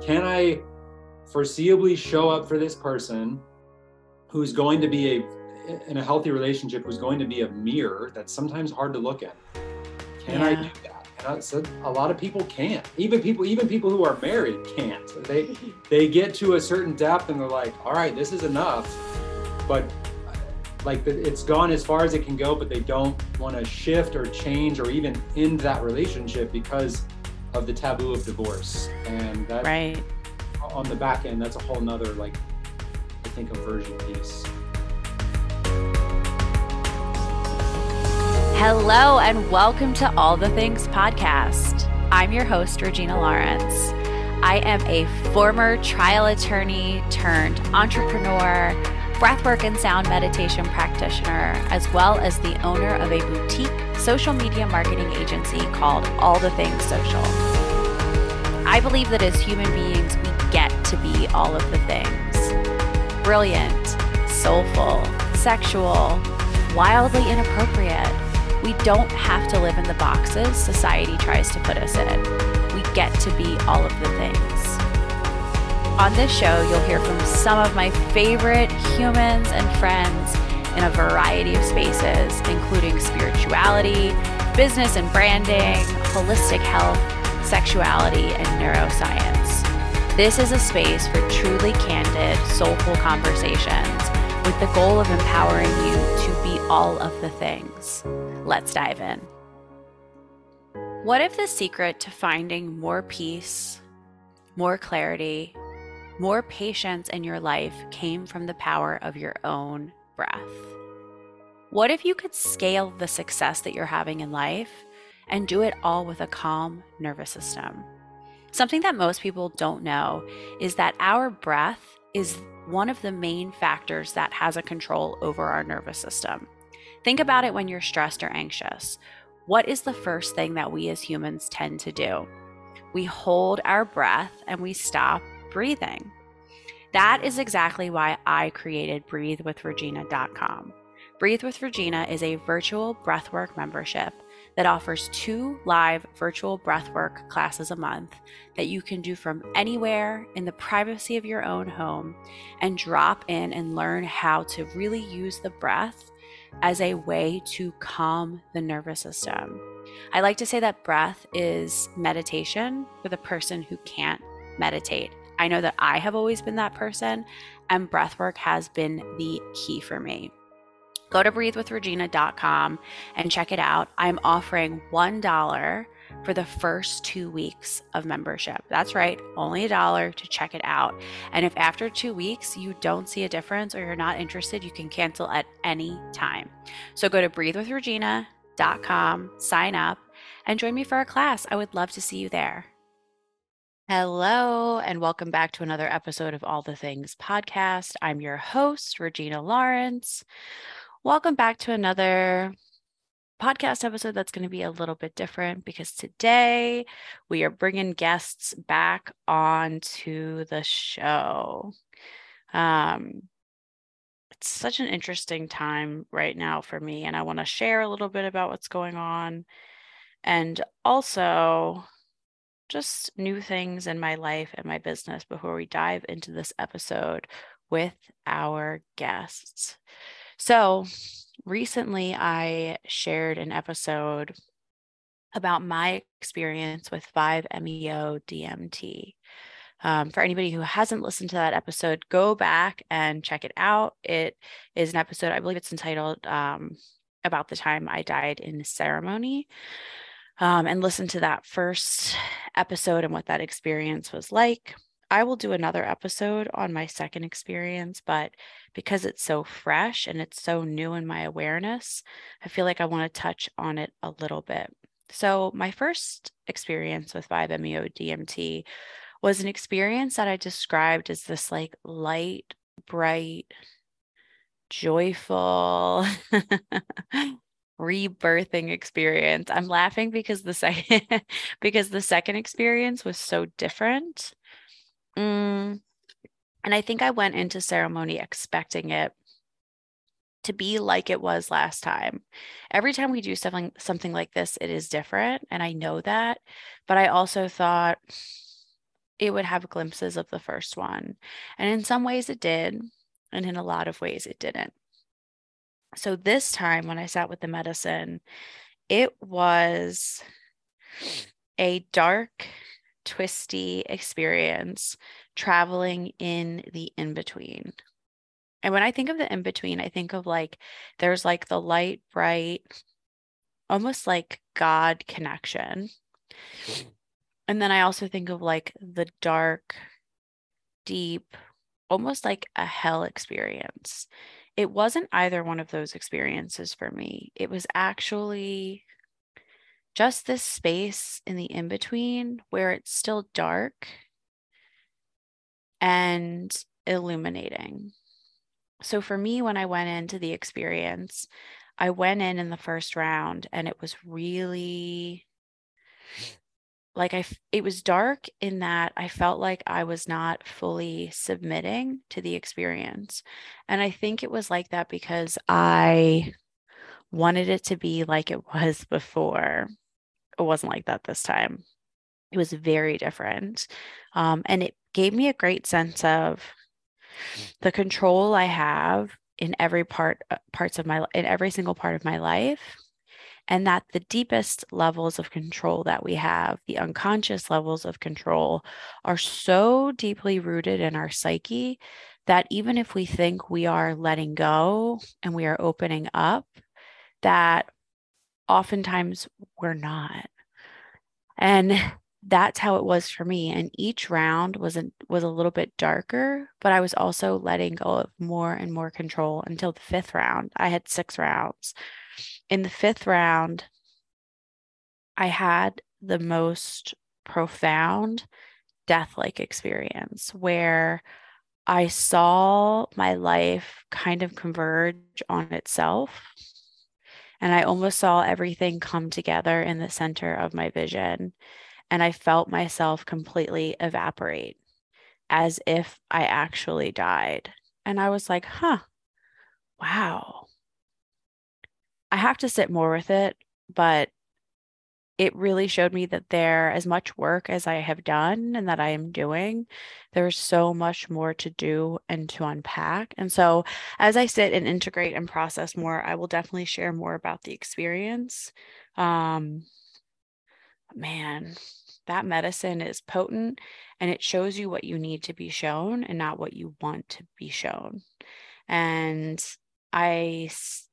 can I foreseeably show up for this person who's going to be a in a healthy relationship who's going to be a mirror that's sometimes hard to look at. Can yeah. I do that? I said a lot of people can't. Even people, even people who are married can't. They they get to a certain depth and they're like, all right, this is enough. But like it's gone as far as it can go, but they don't want to shift or change or even end that relationship because of the taboo of divorce. And that right on the back end, that's a whole nother like I think aversion piece. Hello, and welcome to All the Things podcast. I'm your host, Regina Lawrence. I am a former trial attorney turned entrepreneur, breathwork and sound meditation practitioner, as well as the owner of a boutique social media marketing agency called All the Things Social. I believe that as human beings, we get to be all of the things brilliant, soulful, sexual, wildly inappropriate we don't have to live in the boxes society tries to put us in. We get to be all of the things. On this show, you'll hear from some of my favorite humans and friends in a variety of spaces, including spirituality, business and branding, holistic health, sexuality, and neuroscience. This is a space for truly candid, soulful conversations with the goal of empowering you to be all of the things. Let's dive in. What if the secret to finding more peace, more clarity, more patience in your life came from the power of your own breath? What if you could scale the success that you're having in life and do it all with a calm nervous system? Something that most people don't know is that our breath is one of the main factors that has a control over our nervous system. Think about it when you're stressed or anxious. What is the first thing that we as humans tend to do? We hold our breath and we stop breathing. That is exactly why I created breathewithregina.com. Breathe with Regina is a virtual breathwork membership that offers two live virtual breathwork classes a month that you can do from anywhere in the privacy of your own home and drop in and learn how to really use the breath as a way to calm the nervous system. I like to say that breath is meditation for the person who can't meditate. I know that I have always been that person, and breathwork has been the key for me. Go to breathewithregina.com and check it out. I'm offering $1 for the first two weeks of membership. That's right, only a dollar to check it out. And if after two weeks you don't see a difference or you're not interested, you can cancel at any time. So go to breathewithregina.com, sign up, and join me for a class. I would love to see you there. Hello, and welcome back to another episode of All the Things podcast. I'm your host, Regina Lawrence. Welcome back to another podcast episode that's going to be a little bit different because today we are bringing guests back onto the show. Um, it's such an interesting time right now for me, and I want to share a little bit about what's going on and also just new things in my life and my business before we dive into this episode with our guests. So, recently I shared an episode about my experience with 5-MeO DMT. Um, for anybody who hasn't listened to that episode, go back and check it out. It is an episode, I believe it's entitled um, About the Time I Died in Ceremony. Um, and listen to that first episode and what that experience was like. I will do another episode on my second experience, but because it's so fresh and it's so new in my awareness, I feel like I want to touch on it a little bit. So, my first experience with 5-MeO DMT was an experience that I described as this like light, bright, joyful rebirthing experience. I'm laughing because the second because the second experience was so different. Mm, and I think I went into ceremony expecting it to be like it was last time. Every time we do something something like this, it is different, and I know that. But I also thought it would have glimpses of the first one. And in some ways it did, and in a lot of ways it didn't. So this time when I sat with the medicine, it was a dark, twisty experience traveling in the in between. And when I think of the in between, I think of like there's like the light, bright, almost like God connection. And then I also think of like the dark, deep, almost like a hell experience. It wasn't either one of those experiences for me. It was actually just this space in the in between where it's still dark and illuminating. So for me, when I went into the experience, I went in in the first round and it was really like I it was dark in that I felt like I was not fully submitting to the experience. And I think it was like that because I wanted it to be like it was before. It wasn't like that this time. It was very different. Um, and it gave me a great sense of the control I have in every part uh, parts of my in every single part of my life and that the deepest levels of control that we have the unconscious levels of control are so deeply rooted in our psyche that even if we think we are letting go and we are opening up that oftentimes we're not. And that's how it was for me and each round was a, was a little bit darker but i was also letting go of more and more control until the fifth round. I had six rounds in the fifth round i had the most profound death like experience where i saw my life kind of converge on itself and i almost saw everything come together in the center of my vision and I felt myself completely evaporate as if I actually died. And I was like, huh, wow. I have to sit more with it, but it really showed me that there, as much work as I have done and that I am doing, there's so much more to do and to unpack. And so, as I sit and integrate and process more, I will definitely share more about the experience. Um, man, that medicine is potent and it shows you what you need to be shown and not what you want to be shown. And I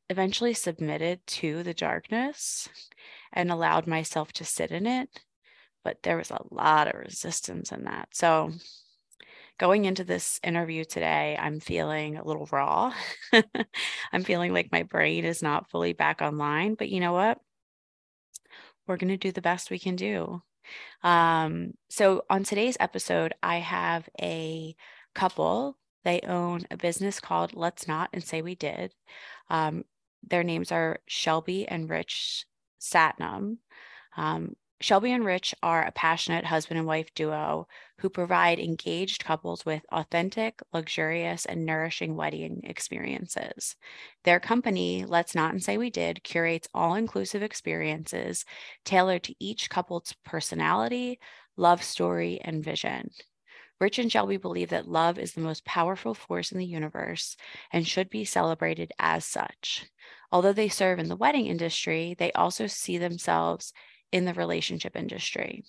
eventually submitted to the darkness and allowed myself to sit in it. But there was a lot of resistance in that. So, going into this interview today, I'm feeling a little raw. I'm feeling like my brain is not fully back online. But you know what? we're going to do the best we can do. Um, so, on today's episode, I have a couple. They own a business called Let's Not and Say We Did. Um, their names are Shelby and Rich Satnam. Um, Shelby and Rich are a passionate husband and wife duo who provide engaged couples with authentic, luxurious, and nourishing wedding experiences. Their company, Let's Not and Say We Did, curates all inclusive experiences tailored to each couple's personality, love story, and vision. Rich and Shelby believe that love is the most powerful force in the universe and should be celebrated as such. Although they serve in the wedding industry, they also see themselves in the relationship industry.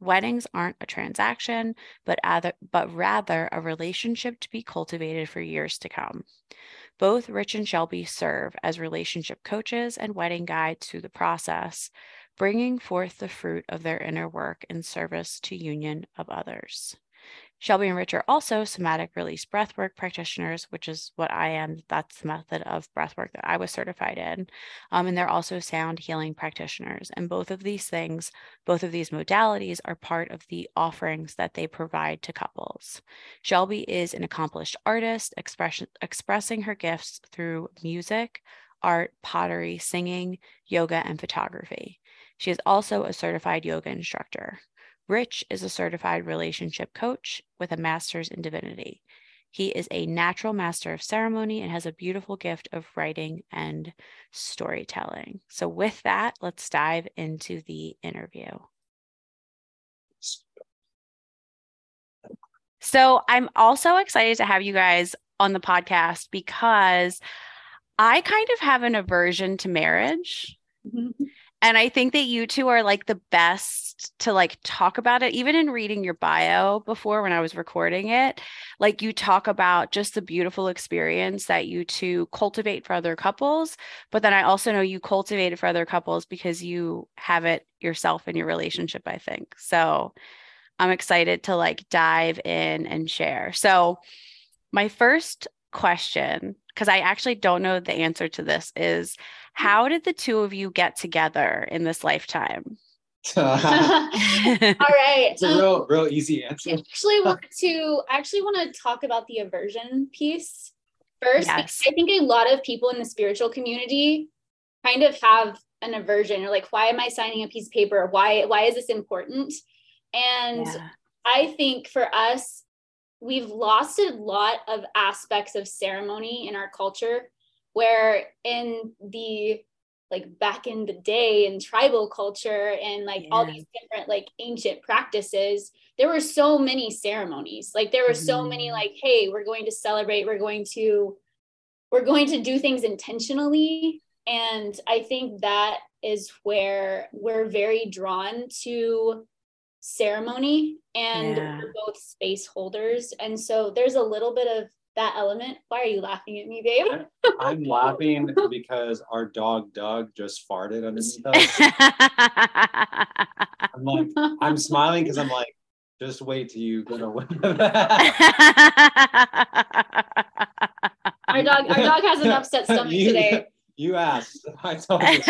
Weddings aren't a transaction, but, other, but rather a relationship to be cultivated for years to come. Both Rich and Shelby serve as relationship coaches and wedding guides through the process, bringing forth the fruit of their inner work in service to union of others. Shelby and Rich are also somatic release breathwork practitioners, which is what I am. That's the method of breathwork that I was certified in. Um, and they're also sound healing practitioners. And both of these things, both of these modalities are part of the offerings that they provide to couples. Shelby is an accomplished artist, expression, expressing her gifts through music, art, pottery, singing, yoga, and photography. She is also a certified yoga instructor. Rich is a certified relationship coach with a master's in divinity. He is a natural master of ceremony and has a beautiful gift of writing and storytelling. So, with that, let's dive into the interview. So I'm also excited to have you guys on the podcast because I kind of have an aversion to marriage. Mm-hmm. And I think that you two are like the best to like talk about it. Even in reading your bio before when I was recording it, like you talk about just the beautiful experience that you two cultivate for other couples. But then I also know you cultivate it for other couples because you have it yourself in your relationship, I think. So I'm excited to like dive in and share. So, my first question, because I actually don't know the answer to this, is how did the two of you get together in this lifetime? All right. It's a um, real, real easy answer. I actually want to I actually want to talk about the aversion piece first. Yes. I think a lot of people in the spiritual community kind of have an aversion or like, why am I signing a piece of paper? Why why is this important? And yeah. I think for us, we've lost a lot of aspects of ceremony in our culture where in the like back in the day in tribal culture and like yeah. all these different like ancient practices there were so many ceremonies like there were mm-hmm. so many mm-hmm. like hey we're going to celebrate we're going to we're going to do things intentionally and i think that is where we're very drawn to ceremony and yeah. we're both space holders. And so there's a little bit of that element. Why are you laughing at me, babe? I'm laughing because our dog Doug just farted underneath us. I'm like, I'm smiling because I'm like, just wait till you with that. our dog, our dog has an upset stomach you, today. You asked. I told you.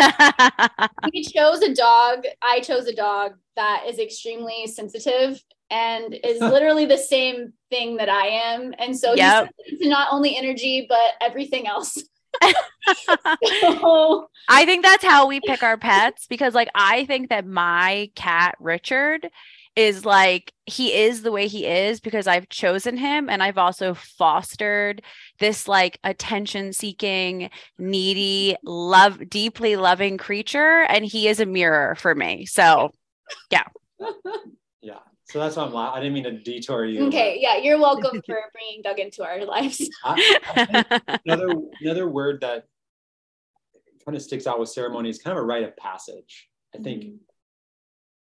we chose a dog. I chose a dog that is extremely sensitive and is literally the same thing that I am. And so yep. he's not only energy, but everything else. so, I think that's how we pick our pets because, like, I think that my cat, Richard, is like he is the way he is because I've chosen him and I've also fostered this like attention seeking, needy, love deeply loving creature and he is a mirror for me. So, yeah. Yeah. So that's why I'm la- I didn't mean to detour you. Okay, but... yeah, you're welcome for bringing Doug into our lives. I, I another another word that kind of sticks out with ceremony is kind of a rite of passage. I think mm-hmm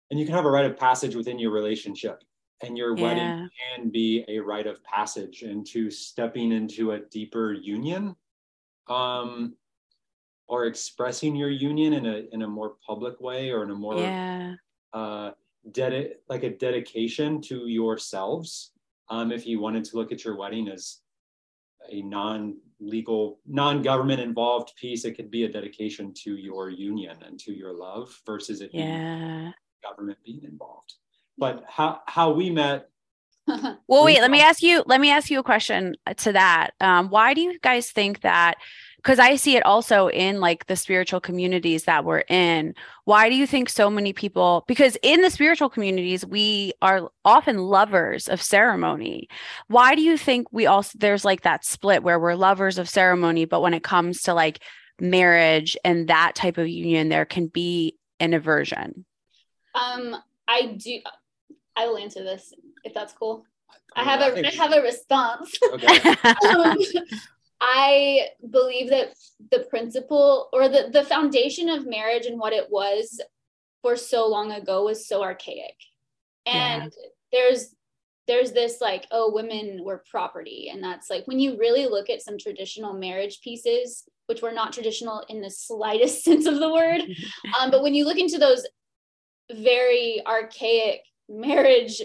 and you can have a rite of passage within your relationship and your yeah. wedding can be a rite of passage into stepping into a deeper union um, or expressing your union in a in a more public way or in a more yeah. uh, dedi- like a dedication to yourselves um, if you wanted to look at your wedding as a non-legal non-government involved piece it could be a dedication to your union and to your love versus it yeah government being involved. But how how we met. well, wait. Let me ask you. Let me ask you a question to that. Um, why do you guys think that? Because I see it also in like the spiritual communities that we're in. Why do you think so many people? Because in the spiritual communities, we are often lovers of ceremony. Why do you think we also there's like that split where we're lovers of ceremony, but when it comes to like marriage and that type of union, there can be an aversion? Um, I do. I will answer this if that's cool. I have a I have a response. Okay. um, I believe that the principle or the, the foundation of marriage and what it was for so long ago was so archaic. And yeah. there's there's this like, oh, women were property. And that's like when you really look at some traditional marriage pieces, which were not traditional in the slightest sense of the word. um, but when you look into those very archaic marriage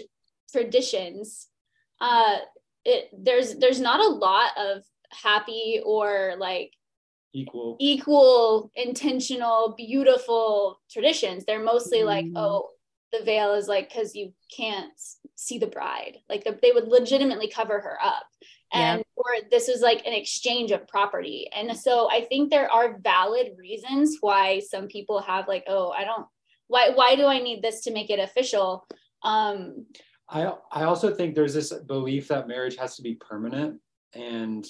traditions uh it there's there's not a lot of happy or like equal. equal intentional beautiful traditions. They're mostly mm like oh the veil is like because you can't see the bride. Like the, they would legitimately cover her up. And yeah. or this is like an exchange of property. And so i think there are valid reasons why some people have like oh i don't why why do i need this to make it official? Um i i also think there's this belief that marriage has to be permanent. And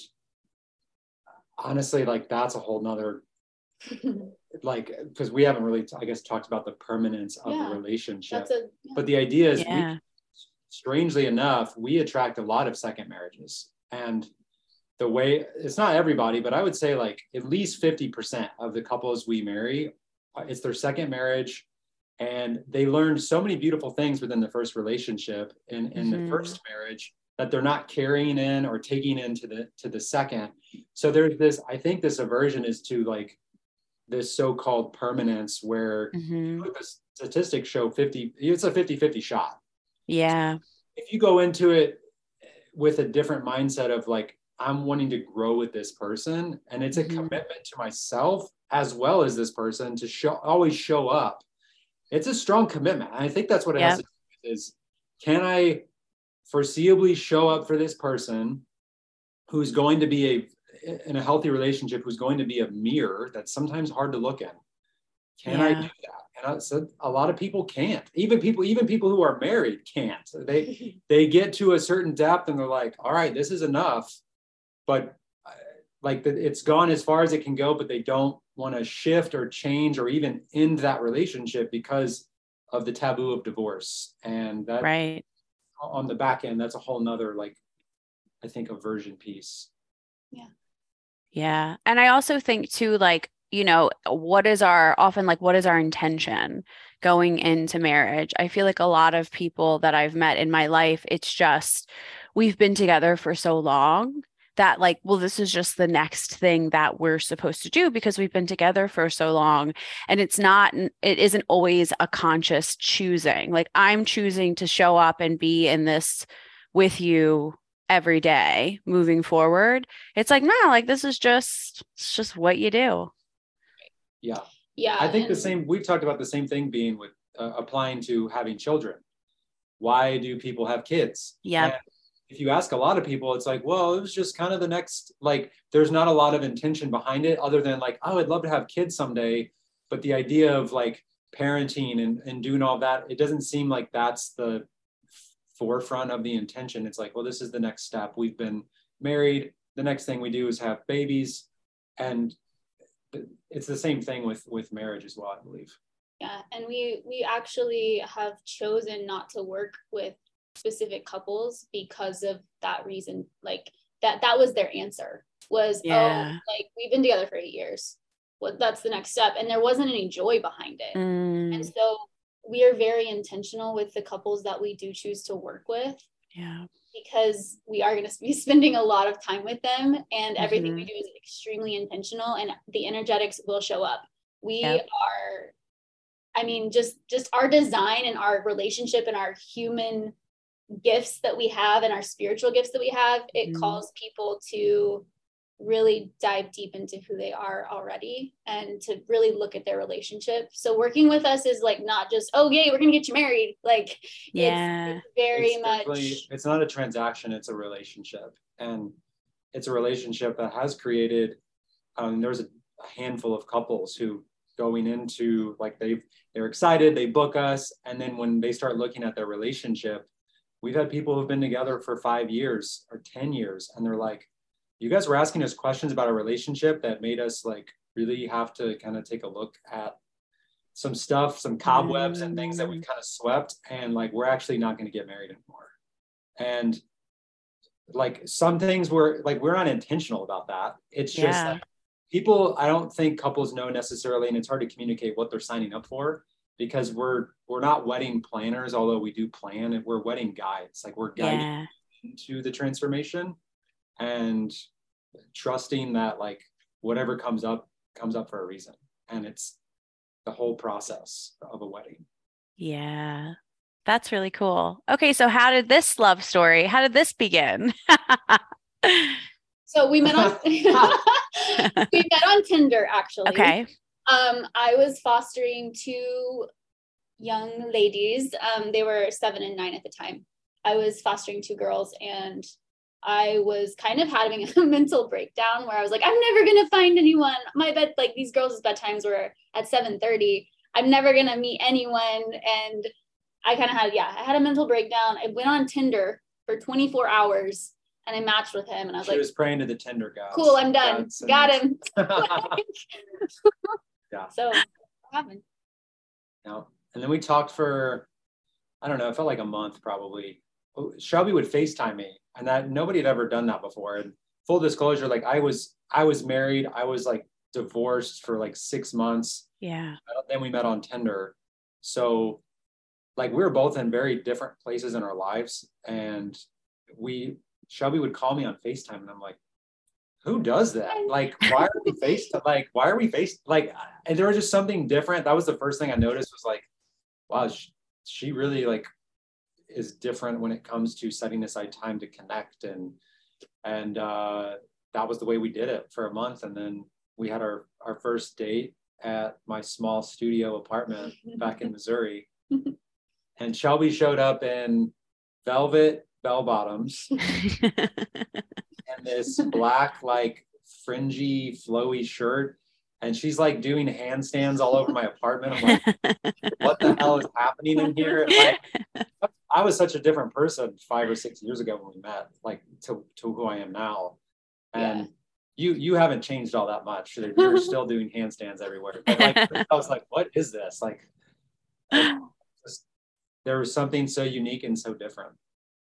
honestly like that's a whole nother like because we haven't really i guess talked about the permanence of yeah, the relationship a, yeah. but the idea is yeah. strangely enough, we attract a lot of second marriages. And the way it's not everybody, but I would say like at least 50% of the couples we marry, uh, it's their second marriage. And they learned so many beautiful things within the first relationship in, in mm-hmm. the first marriage that they're not carrying in or taking into the to the second. So there's this, I think this aversion is to like this so-called permanence where mm-hmm. the statistics show 50, it's a 50-50 shot. Yeah. If you go into it with a different mindset of like, I'm wanting to grow with this person, and it's a mm-hmm. commitment to myself as well as this person to show always show up. It's a strong commitment. And I think that's what it yep. has to do with is can I foreseeably show up for this person who's going to be a in a healthy relationship who's going to be a mirror that's sometimes hard to look at can yeah. i do that? And I said a lot of people can't. Even people even people who are married can't. They they get to a certain depth and they're like all right this is enough. But uh, like it's gone as far as it can go but they don't want to shift or change or even end that relationship because of the taboo of divorce. And that right on the back end that's a whole nother like i think aversion piece. Yeah. Yeah. And i also think too like you know what is our often like what is our intention going into marriage? I feel like a lot of people that i've met in my life it's just we've been together for so long that like well this is just the next thing that we're supposed to do because we've been together for so long. And it's not it isn't always a conscious choosing. Like i'm choosing to show up and be in this with you every day moving forward. It's like no like this is just it's just what you do. Yeah. Yeah i think and- the same we've talked about the same thing being with uh, applying to having children. Why do people have kids? Yeah if you ask a lot of people, it's like, well, it was just kind of the next, like, there's not a lot of intention behind it other than like, oh, I'd love to have kids someday. But the idea of like parenting and, and doing all that, it doesn't seem like that's the forefront of the intention. It's like, well, this is the next step. We've been married. The next thing we do is have babies. And it's the same thing with with marriage as well, I believe. Yeah. And we we actually have chosen not to work with specific couples because of that reason like that that was their answer was oh, yeah. oh like we've been together for eight years what that's the next step and there wasn't any joy behind it mm. and so we are very intentional with the couples that we do choose to work with yeah because we are going to be spending a lot of time with them and everything mm-hmm. we do is extremely intentional and the energetics will show up we yep. are i mean just just our design and our relationship and our human gifts that we have and our spiritual gifts that we have, it mm-hmm. calls people to really dive deep into who they are already and to really look at their relationship. So working with us is like not just, oh yay, we're gonna get you married. Like yeah, it's, it's very it's much it's not a transaction, it's a relationship. And it's a relationship that has created um, there's a, a handful of couples who going into like they've they're excited, they book us, and then when they start looking at their relationship, we've had people who've been together for five years or 10 years and they're like you guys were asking us questions about a relationship that made us like really have to kind of take a look at some stuff some cobwebs and things that we mm-hmm. kind of swept and like we're actually not going to get married anymore. And like some things were like we're not intentional about that. It's just yeah. like people i don't think couples know necessarily and it's hard to communicate what they're signing up for because we're we're not wedding planners, although we do plan and we're wedding guides. Like we're guiding yeah. into the transformation and trusting that like whatever comes up comes up for a reason. And it's the whole process of a wedding. Yeah. That's really cool. Okay, so how did this love story? How did this begin? so we met on we met on Tinder actually. Okay. Um, I was fostering two young ladies. Um, they were seven and nine at the time. I was fostering two girls and I was kind of having a mental breakdown where I was like, I'm never gonna find anyone. My bed, like these girls' bedtimes were at 7:30. I'm never gonna meet anyone. And I kind of had, yeah, I had a mental breakdown. I went on Tinder for 24 hours and I matched with him and I was she like, was praying to the Tinder gods. Cool, I'm done. Got him. Yeah. So what happened? Yeah. And then we talked for, I don't know, it felt like a month probably. Oh, Shelby would FaceTime me, and that nobody had ever done that before. And full disclosure, like I was, I was married. I was like divorced for like six months. Yeah. Then we met on Tinder. So, like, we were both in very different places in our lives, and we Shelby would call me on FaceTime, and I'm like, who does that? Like, why are we faced? Like, why are we faced? Like, and there was just something different. That was the first thing I noticed was like, wow, she, she really like is different when it comes to setting aside time to connect and and uh, that was the way we did it for a month and then we had our our first date at my small studio apartment back in Missouri and Shelby showed up in velvet bell bottoms and this black like fringy flowy shirt and she's like doing handstands all over my apartment. I'm like, what the hell is happening in here? Like, I was such a different person five or six years ago when we met, like to, to who I am now. And yeah. you you haven't changed all that much. You're still doing handstands everywhere. But like I was like, what is this? Like, like just, there was something so unique and so different.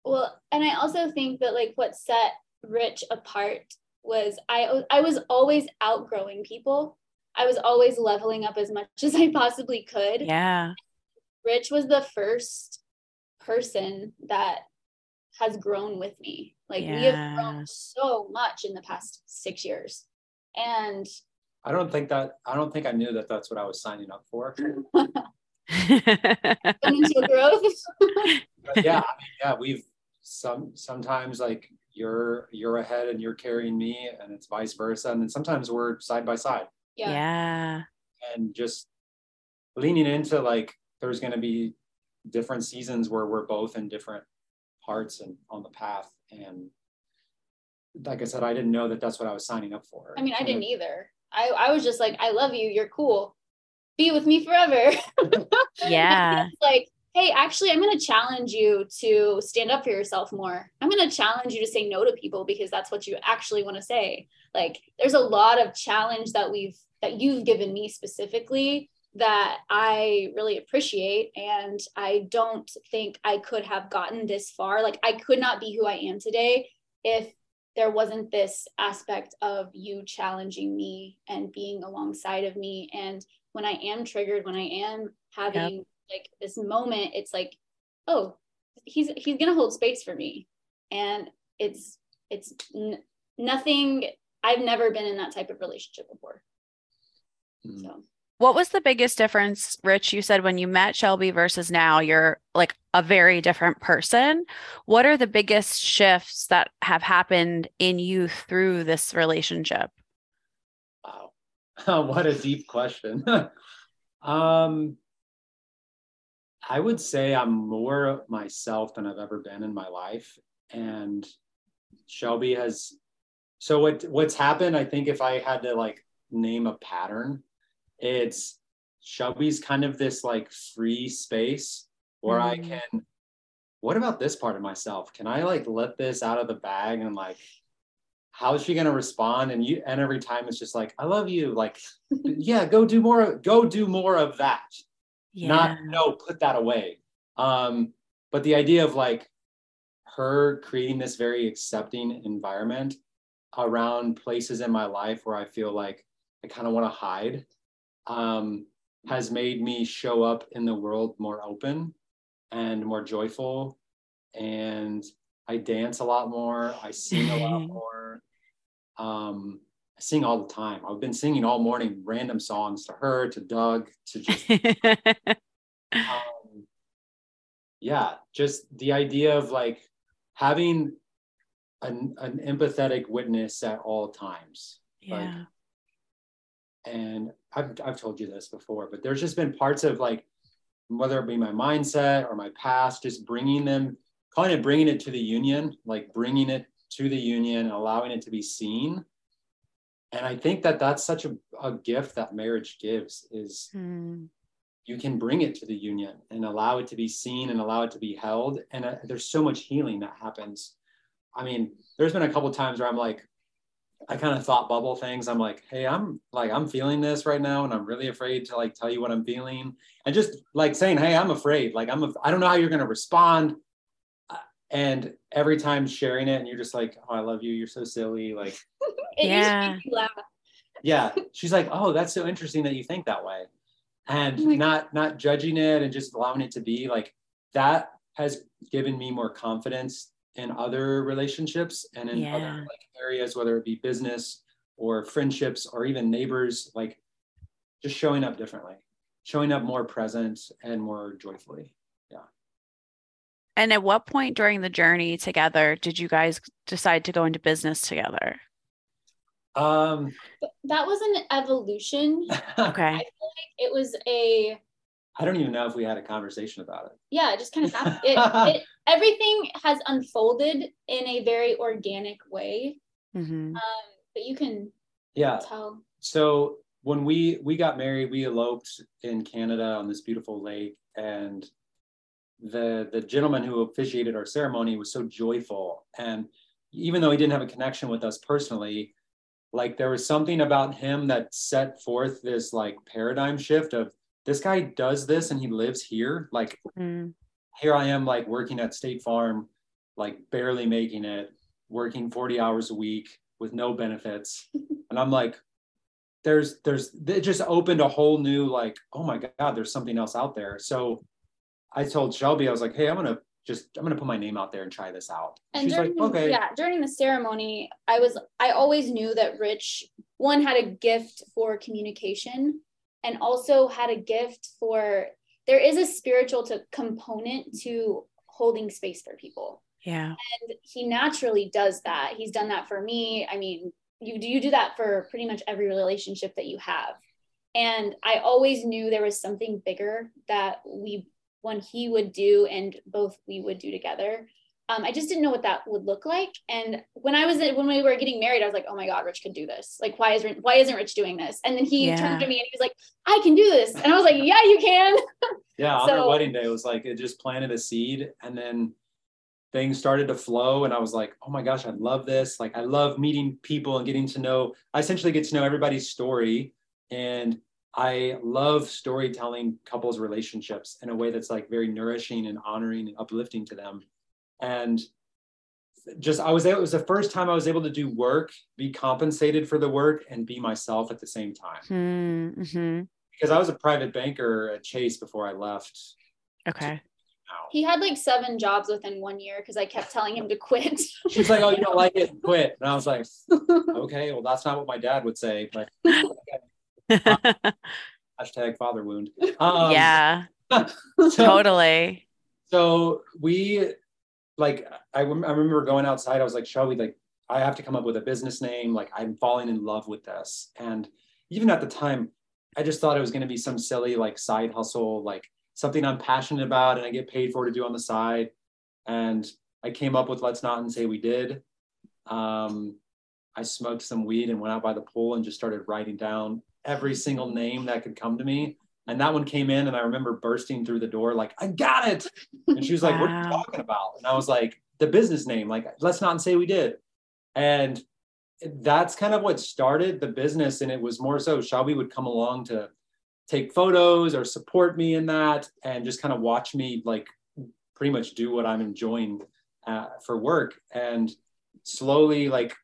Well, and I also think that like what set Rich apart was I I was always outgrowing people. I was always leveling up as much as I possibly could. Yeah. Rich was the first person that has grown with me. Like yeah. we have grown so much in the past six years. And I don't think that, I don't think I knew that that's what I was signing up for. Into growth. yeah. I mean, yeah, we've some, sometimes like you're, you're ahead and you're carrying me and it's vice versa. And then sometimes we're side by side. Yeah. yeah. And just leaning into like, there's going to be different seasons where we're both in different parts and on the path and like i said i didn't know that that's what i was signing up for i mean i didn't either i, I was just like i love you you're cool be with me forever yeah like hey actually i'm going to challenge you to stand up for yourself more i'm going to challenge you to say no to people because that's what you actually want to say like there's a lot of challenge that we've that you've given me specifically that I really appreciate. And I don't think I could have gotten this far. Like, I could not be who I am today if there wasn't this aspect of you challenging me and being alongside of me. And when I am triggered, when I am having yep. Like this moment, it's like, oh, he's he's gonna hold space for me, and it's it's n- nothing. I've never been in that type of relationship before. Mm. So what was the biggest difference, Rich? You said when you met Shelby versus now, you're like a very different person. What are the biggest shifts that have happened in you through this relationship? Wow. what a deep question. um, I would say I'm more myself than I've ever been in my life. And Shelby has so what what's happened, I think if I had to like name a pattern, it's Shelby's kind of this like free space where mm. I can what about this part of myself? Can I like let this out of the bag and like how is she gonna respond? And you and every time it's just like, I love you. Like, yeah, go do more, go do more of that. Yeah. Not no, put that away. Um, but the idea of like her creating this very accepting environment around places in my life where I feel like I kind of want to hide um, has made me show up in the world more open and more joyful. And I dance a lot more. I sing a lot more. Um, I sing all the time. I've been singing all morning, random songs to her, to Doug, to just. um, yeah, just the idea of like having an, an empathetic witness at all times. Yeah. Like, and I've, I've told you this before, but there's just been parts of like, whether it be my mindset or my past, just bringing them, kind of bringing it to the union, like bringing it to the union, allowing it to be seen. And I think that that's such a, a gift that marriage gives is mm. you can bring it to the union and allow it to be seen and allow it to be held. And uh, there's so much healing that happens. I mean, there's been a couple times where I'm like, I kind of thought bubble things. I'm like, hey, I'm like, I'm feeling this right now, and I'm really afraid to like tell you what I'm feeling, and just like saying, hey, I'm afraid. Like, I'm, a, I don't know how you're gonna respond. And every time sharing it and you're just like oh i love you. You're so silly. Like yeah. yeah. She's like oh that's so interesting that you think that way. And oh not not judging it and just allowing it to be like that has given me more confidence in other relationships and in yeah. other like areas whether it be business or friendships or even neighbors like just showing up differently showing up more present and more joyfully. yeah and at what point during the journey together did you guys decide to go into business together um that was an evolution okay i feel like it was a I don't even know if we had a conversation about it. Yeah, it just kind of happened. It, it, everything has unfolded in a very organic way. Mm-hmm. Um, but you can yeah tell. So when we we got married, we eloped in Canada on this beautiful lake, and the the gentleman who officiated our ceremony was so joyful, and even though he didn't have a connection with us personally, like there was something about him that set forth this like paradigm shift of this guy does this and he lives here. Like mm. here I am like working at State Farm, like barely making it, working 40 hours a week with no benefits. and I'm like, there's there's it just opened a whole new like, oh my God, there's something else out there. So I told Shelby, I was like, hey, I'm gonna just I'm gonna put my name out there and try this out. And She's during, like, okay. Yeah, during the ceremony, I was I always knew that Rich one had a gift for communication and also had a gift for there is a spiritual to, component to holding space for people. Yeah. And he naturally does that. He's done that for me. I mean, you do you do that for pretty much every relationship that you have. And I always knew there was something bigger that we when he would do and both we would do together um, I just didn't know what that would look like. And when I was when we were getting married, I was like, oh my God, Rich could do this. Like, why is why isn't Rich doing this? And then he yeah. turned to me and he was like, I can do this. And I was like, yeah, you can. Yeah, on so, our wedding day, it was like it just planted a seed, and then things started to flow. And I was like, oh my gosh, I love this. Like, I love meeting people and getting to know. I essentially get to know everybody's story, and I love storytelling couples relationships in a way that's like very nourishing and honoring and uplifting to them and just I was able, it was the first time I was able to do work, be compensated for the work, and be myself at the same time. Mm-hmm. Because I was a private banker at Chase before I left. Okay. He had like seven jobs within one year because I kept telling him to quit. She's like, "Oh, you don't like it? Quit." And I was like, "Okay, well, that's not what my dad would say." But hashtag father wound. Um, yeah, so, totally. So we like I, rem- I remember going outside. I was like shall we like i have to come up with a business name. Like i'm falling in love with this. And even at the time i just thought it was going to be some silly like side hustle like something i'm passionate about and i get paid for to do on the side. And i came up with let's not and say we did. Um, i smoked some weed and went out by the pool and just started writing down every single name that could come to me and that one came in, and I remember bursting through the door, like, I got it. And she was like, wow. What are you talking about? And I was like, The business name, like, let's not say we did. And that's kind of what started the business. And it was more so Shelby would come along to take photos or support me in that and just kind of watch me, like, pretty much do what I'm enjoying uh, for work. And slowly, like,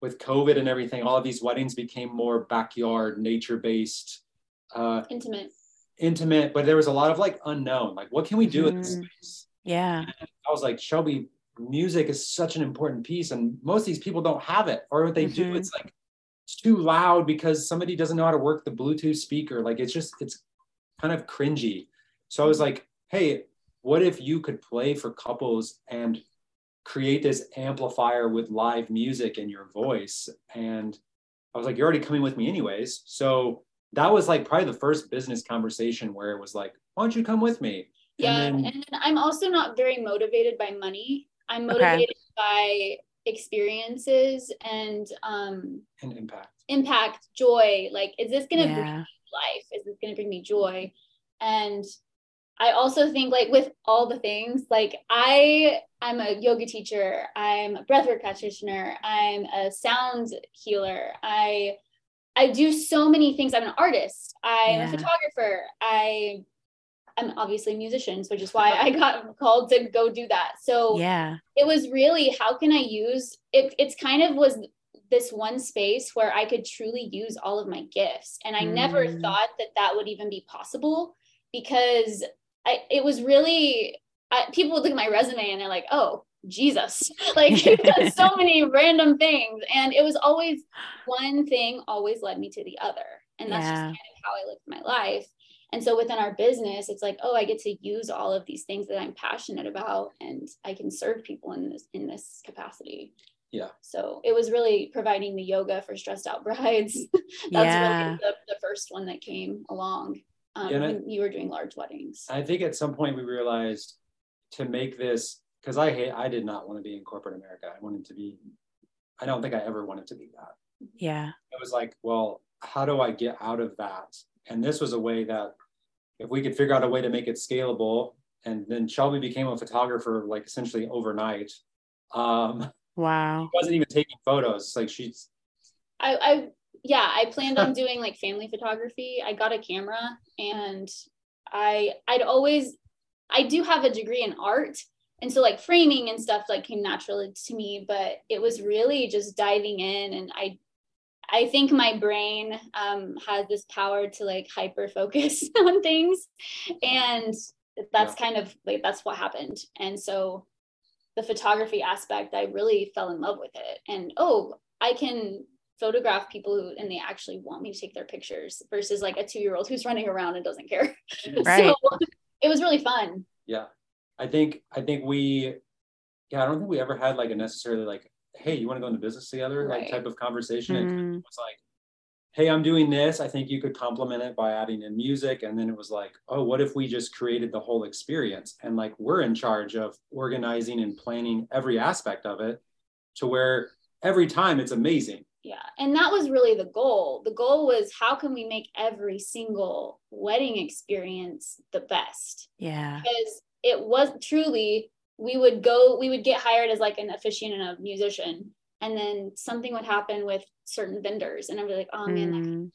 with COVID and everything, all of these weddings became more backyard, nature based uh, intimate intimate but there was a lot of like unknown like what can we do mm-hmm. in this mm-hmm. space yeah and i was like shelby music is such an important piece and most of these people don't have it or what they mm-hmm. do it's like it's too loud because somebody doesn't know how to work the bluetooth speaker like it's just it's kind of cringy so i was like hey what if you could play for couples and create this amplifier with live music and your voice and i was like you're already coming with me anyways so that was like probably the first business conversation where it was like, why don't you come with me? Yeah. And, then, and I'm also not very motivated by money. I'm motivated okay. by experiences and um and impact. Impact, joy. Like, is this gonna yeah. bring me life? Is this gonna bring me joy? And I also think like with all the things, like I I'm a yoga teacher, I'm a breathwork practitioner, I'm a sound healer, I I do so many things. I'm an artist. I'm yeah. a photographer. I I'm obviously a musician, which is why I got called to go do that. So yeah, it was really how can I use it? It's kind of was this one space where I could truly use all of my gifts. And I mm. never thought that that would even be possible because I, it was really, I, people would look at my resume and they're like, oh, Jesus, like you've done so many random things. And it was always one thing always led me to the other. And that's yeah. just kind of how I lived my life. And so within our business, it's like, oh, I get to use all of these things that I'm passionate about and I can serve people in this in this capacity. Yeah. So it was really providing the yoga for stressed out brides. That's yeah. really the, the first one that came along um, when I, you were doing large weddings. I think at some point we realized to make this because I hate I did not want to be in corporate America. I wanted to be. I don't think I ever wanted to be that. Yeah. It was like, well, how do I get out of that? And this was a way that if we could figure out a way to make it scalable, and then Shelby became a photographer like essentially overnight. Um, Wow. She wasn't even taking photos. Like she's I, I yeah, I planned on doing like family photography. I got a camera and I I'd always I do have a degree in art. And so like framing and stuff like came naturally to me, but it was really just diving in and I I think my brain um, has this power to like hyper focus on things. And that's yeah. kind of like that's what happened. And so the photography aspect, I really fell in love with it. And oh, I can photograph people who and they actually want me to take their pictures versus like a two year old who's running around and doesn't care. Right. so it was really fun. Yeah. I think I think we yeah, I don't think we ever had like a necessarily like, hey, you want to go into business together? Right. Like type of conversation. Mm. It was like, hey, I'm doing this. I think you could complement it by adding in music. And then it was like, oh, what if we just created the whole experience? And like, we're in charge of organizing and planning every aspect of it to where every time it's amazing. Yeah. And that was really the goal. The goal was how can we make every single wedding experience the best? Yeah. Because it was truly, we would go, we would get hired as like an officiant and a musician and then something would happen with certain vendors and i'd be like oh man mm.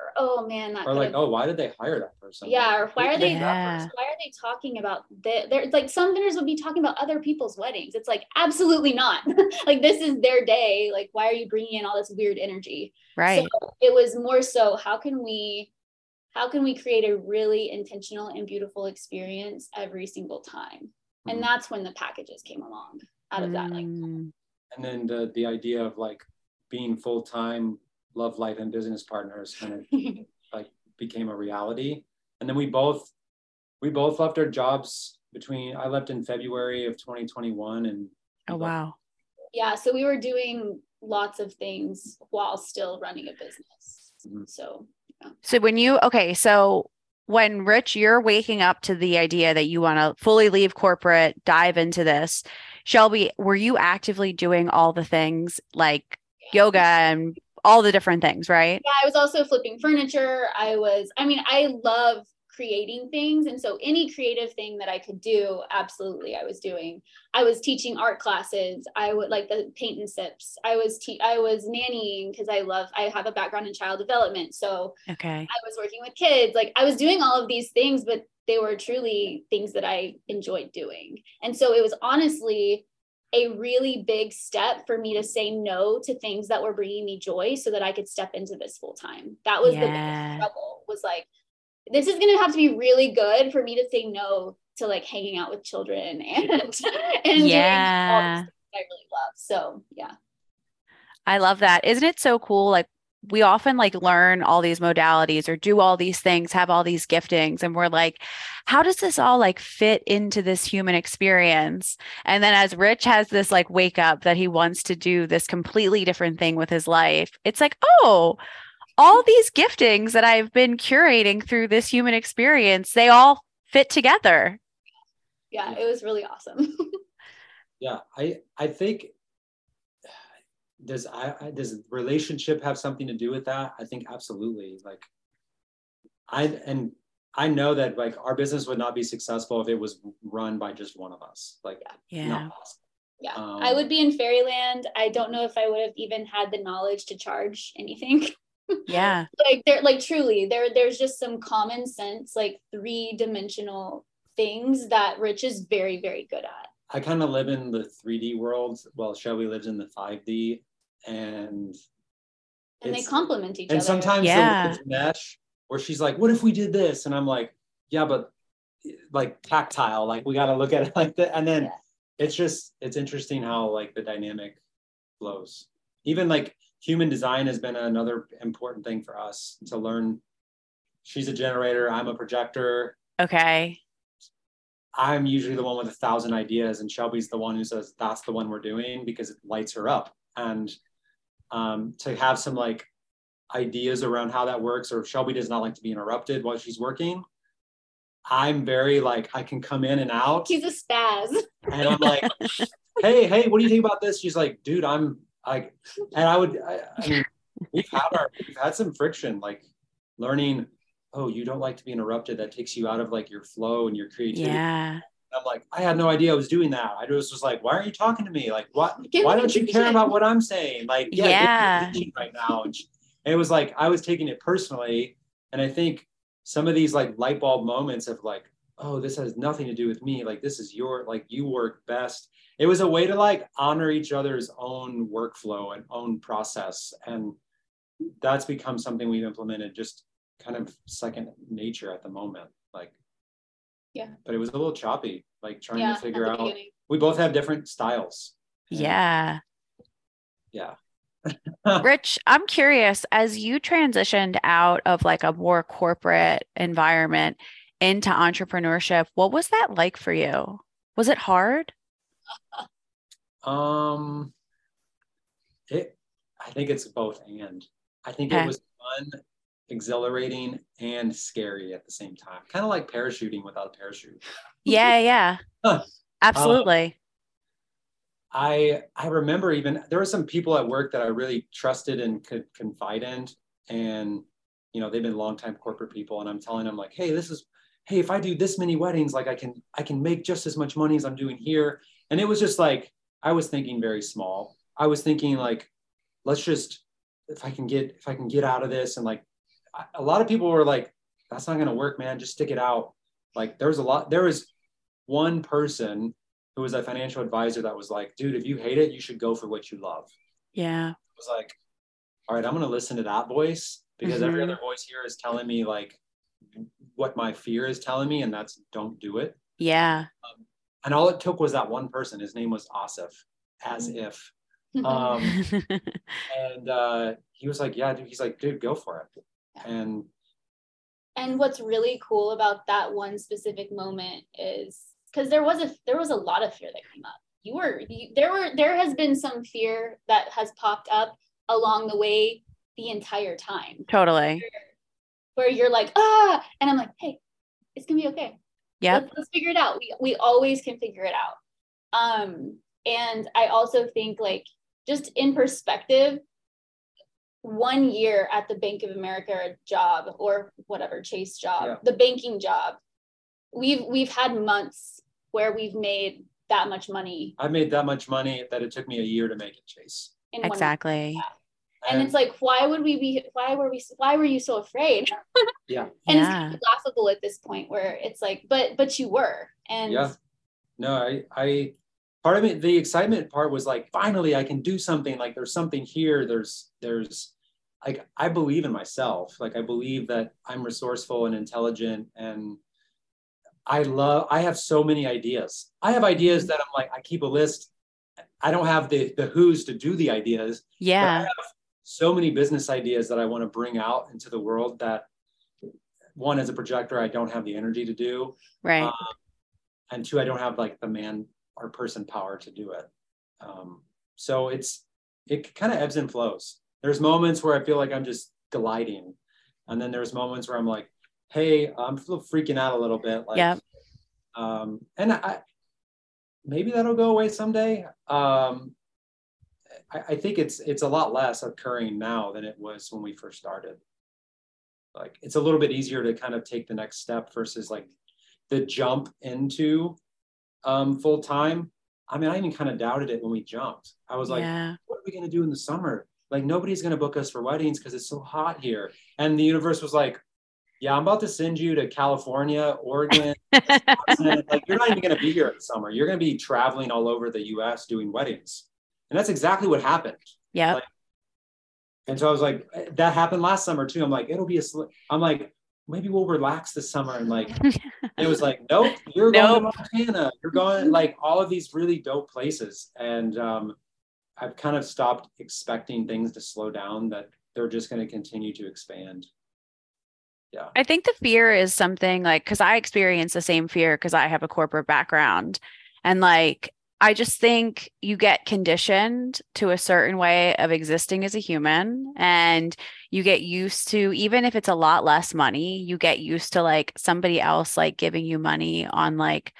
Or oh man that or like oh why did they hire that person? Yeah or why are they yeah. why are they talking about the, they're like some vendors would be talking about other people's weddings. It's like absolutely not. Like this is their day. Like why are you bringing in all this weird energy? Right. So it was more so how can we how can we create a really intentional and beautiful experience every single time? And mm. that's when the packages came along out of that like mm. And then the the idea of like being full time love life and business partners kind of like became a reality and then we both we both left our jobs between i left in february of 2021 and oh wow yeah so we were doing lots of things while still running a business mm-hmm. so yeah. so when you okay so when rich you're waking up to the idea that you want to fully leave corporate dive into this Shelby, were you actively doing all the things like yoga and all the different things, right? Yeah, I was also flipping furniture. I was, I mean, I love creating things. And so any creative thing that I could do, absolutely I was doing. I was teaching art classes. I would like the paint and sips. I was te- I was nannying because I love I have a background in child development. So okay. I was working with kids. Like I was doing all of these things, but they were truly things that I enjoyed doing. And so it was honestly a really big step for me to say no to things that were bringing me joy so that I could step into this full time. That was yeah. the biggest struggle was like, this is going to have to be really good for me to say no to like hanging out with children and, and yeah. doing I really love. So yeah. I love that. Isn't it so cool? Like we often like learn all these modalities or do all these things, have all these giftings, and we're like, how does this all like fit into this human experience? And then as Rich has this like wake up that he wants to do this completely different thing with his life, it's like, oh, all these giftings that I've been curating through this human experience, they all fit together. Yeah, it was really awesome. yeah, I I think does I, does relationship have something to do with that? I think absolutely. Like I and I know that like our business would not be successful if it was run by just one of us. Like yeah. yeah. Yeah, um, I would be in fairyland. I don't know if I would have even had the knowledge to charge anything. Yeah. like there like truly there there's just some common sense like three-dimensional things that Rich is very very good at. I kind of live in the 3D world while Shelby lives in the 5D and and they complement each and other. And sometimes Yeah. the mesh where she's like, "What if we did this?" and I'm like, "Yeah, but like tactile, like we got to look at it like that." And then Yeah. it's just it's interesting how like the dynamic flows. Even like human design has been another important thing for us to learn. She's a generator. I'm a projector. Okay. I'm usually the one with a thousand ideas, and Shelby's the one who says that's the one we're doing because it lights her up. And um, to have some like ideas around how that works, or if Shelby does not like to be interrupted while she's working, I'm very like I can come in and out, she's a spaz. and I'm like, hey, hey, what do you think about this? She's like, dude, I'm like, and I would, I, I mean, we've had our, we've had some friction, like learning. Oh, you don't like to be interrupted. That takes you out of like your flow and your creativity. Yeah. I'm like, I had no idea I was doing that. I was just like, why aren't you talking to me? Like, what? Give why don't you care about what I'm saying? Like, yeah, Yeah. right now. And, she- and it was like I was taking it personally, and I think some of these like light bulb moments of like, oh, this has nothing to do with me. Like, this is your like you work best. It was a way to like honor each other's own workflow and own process, and that's become something we've implemented just kind of second nature at the moment. Like Yeah. but it was a little choppy, like trying yeah, to figure out. beginning. We both have different styles. Yeah. Yeah. Rich, I'm curious, as you transitioned out of like a more corporate environment into entrepreneurship, what was that like for you? Was it hard? Um, it. I think it's both and. I think Okay. it was fun, exhilarating, and scary at the same time. Kind of like parachuting without a parachute. Yeah, yeah. Huh. Absolutely. Uh, I I remember even there were some people at work that I really trusted and could confide in, and you know they've been longtime corporate people, and I'm telling them like, hey, this is, hey, if I do this many weddings, like I can I can make just as much money as I'm doing here, and it was just like I was thinking very small. I was thinking like, let's just if I can get if I can get out of this, and like a lot of people were like, that's not gonna work, man. Just stick it out. Like there was a lot. There was one person who was a financial advisor that was like, dude, if you hate it, you should go for what you love. yeah. I was like, all right, I'm going to listen to that voice because every Mhm. other voice here is telling me like what my fear is telling me, and that's don't do it. Yeah. And all it took was that one person. His name was Asif, as if. Um, and uh, he was like, yeah, dude. He's like, dude, go for it. And and what's really cool about that one specific moment is because there was a there was a lot of fear that came up. You were you, there were there has been some fear that has popped up along the way the entire time. Totally. where you're like ah! And i'm like hey it's gonna be okay. Yeah let's, let's figure it out. We, we always can figure it out. Um and i also think like just in perspective one year at the bank of america job or whatever chase job Yeah. the banking job we've we've had months where we've made that much money I made that much money that it took me a year to make it chase. in Exactly. and it's like why would we be why were we why were you so afraid yeah, and it's kind of laughable at this point where it's like but but you were and Yeah. no i i part of it the excitement part was like finally i can do something like there's something here there's there's like i believe in myself like i believe that i'm resourceful and intelligent and i love i have so many ideas i have ideas that i'm like i keep a list i don't have the the who's to do the ideas Yeah. have so many business ideas that i want to bring out into the world that one as a projector i don't have the energy to do Right. um, and two, I don't have like the man or person power to do it. Um, so it's it kind of ebbs and flows. There's moments where I feel like I'm just gliding, and then there's moments where I'm like, "Hey, I'm freaking out a little bit." Like, Yep. um, and I maybe that'll go away someday. Um, I, I think it's it's a lot less occurring now than it was when we first started. Like it's a little bit easier to kind of take the next step versus like the jump into um, full time. I mean, I even kind of doubted it when we jumped. I was like, yeah. what are we going to do in the summer? like nobody's going to book us for weddings because it's so hot here. And the universe was like, yeah, I'm about to send you to California, Oregon. like you're not even going to be here in the summer. You're going to be traveling all over the U.S. doing weddings, and that's exactly what happened. Yeah. Like, and so I was like, that happened last summer too. I'm like, it'll be a. Sl-. I'm like, maybe we'll relax this summer. And like, it was like, nope, you're nope. going to Montana. You're going like all of these really dope places, and um, I've kind of stopped expecting things to slow down. That they're just going to continue to expand yeah i think the fear is something like because i experience the same fear because i have a corporate background and like i just think you get conditioned to a certain way of existing as a human and you get used to even if it's a lot less money you get used to like somebody else like giving you money on like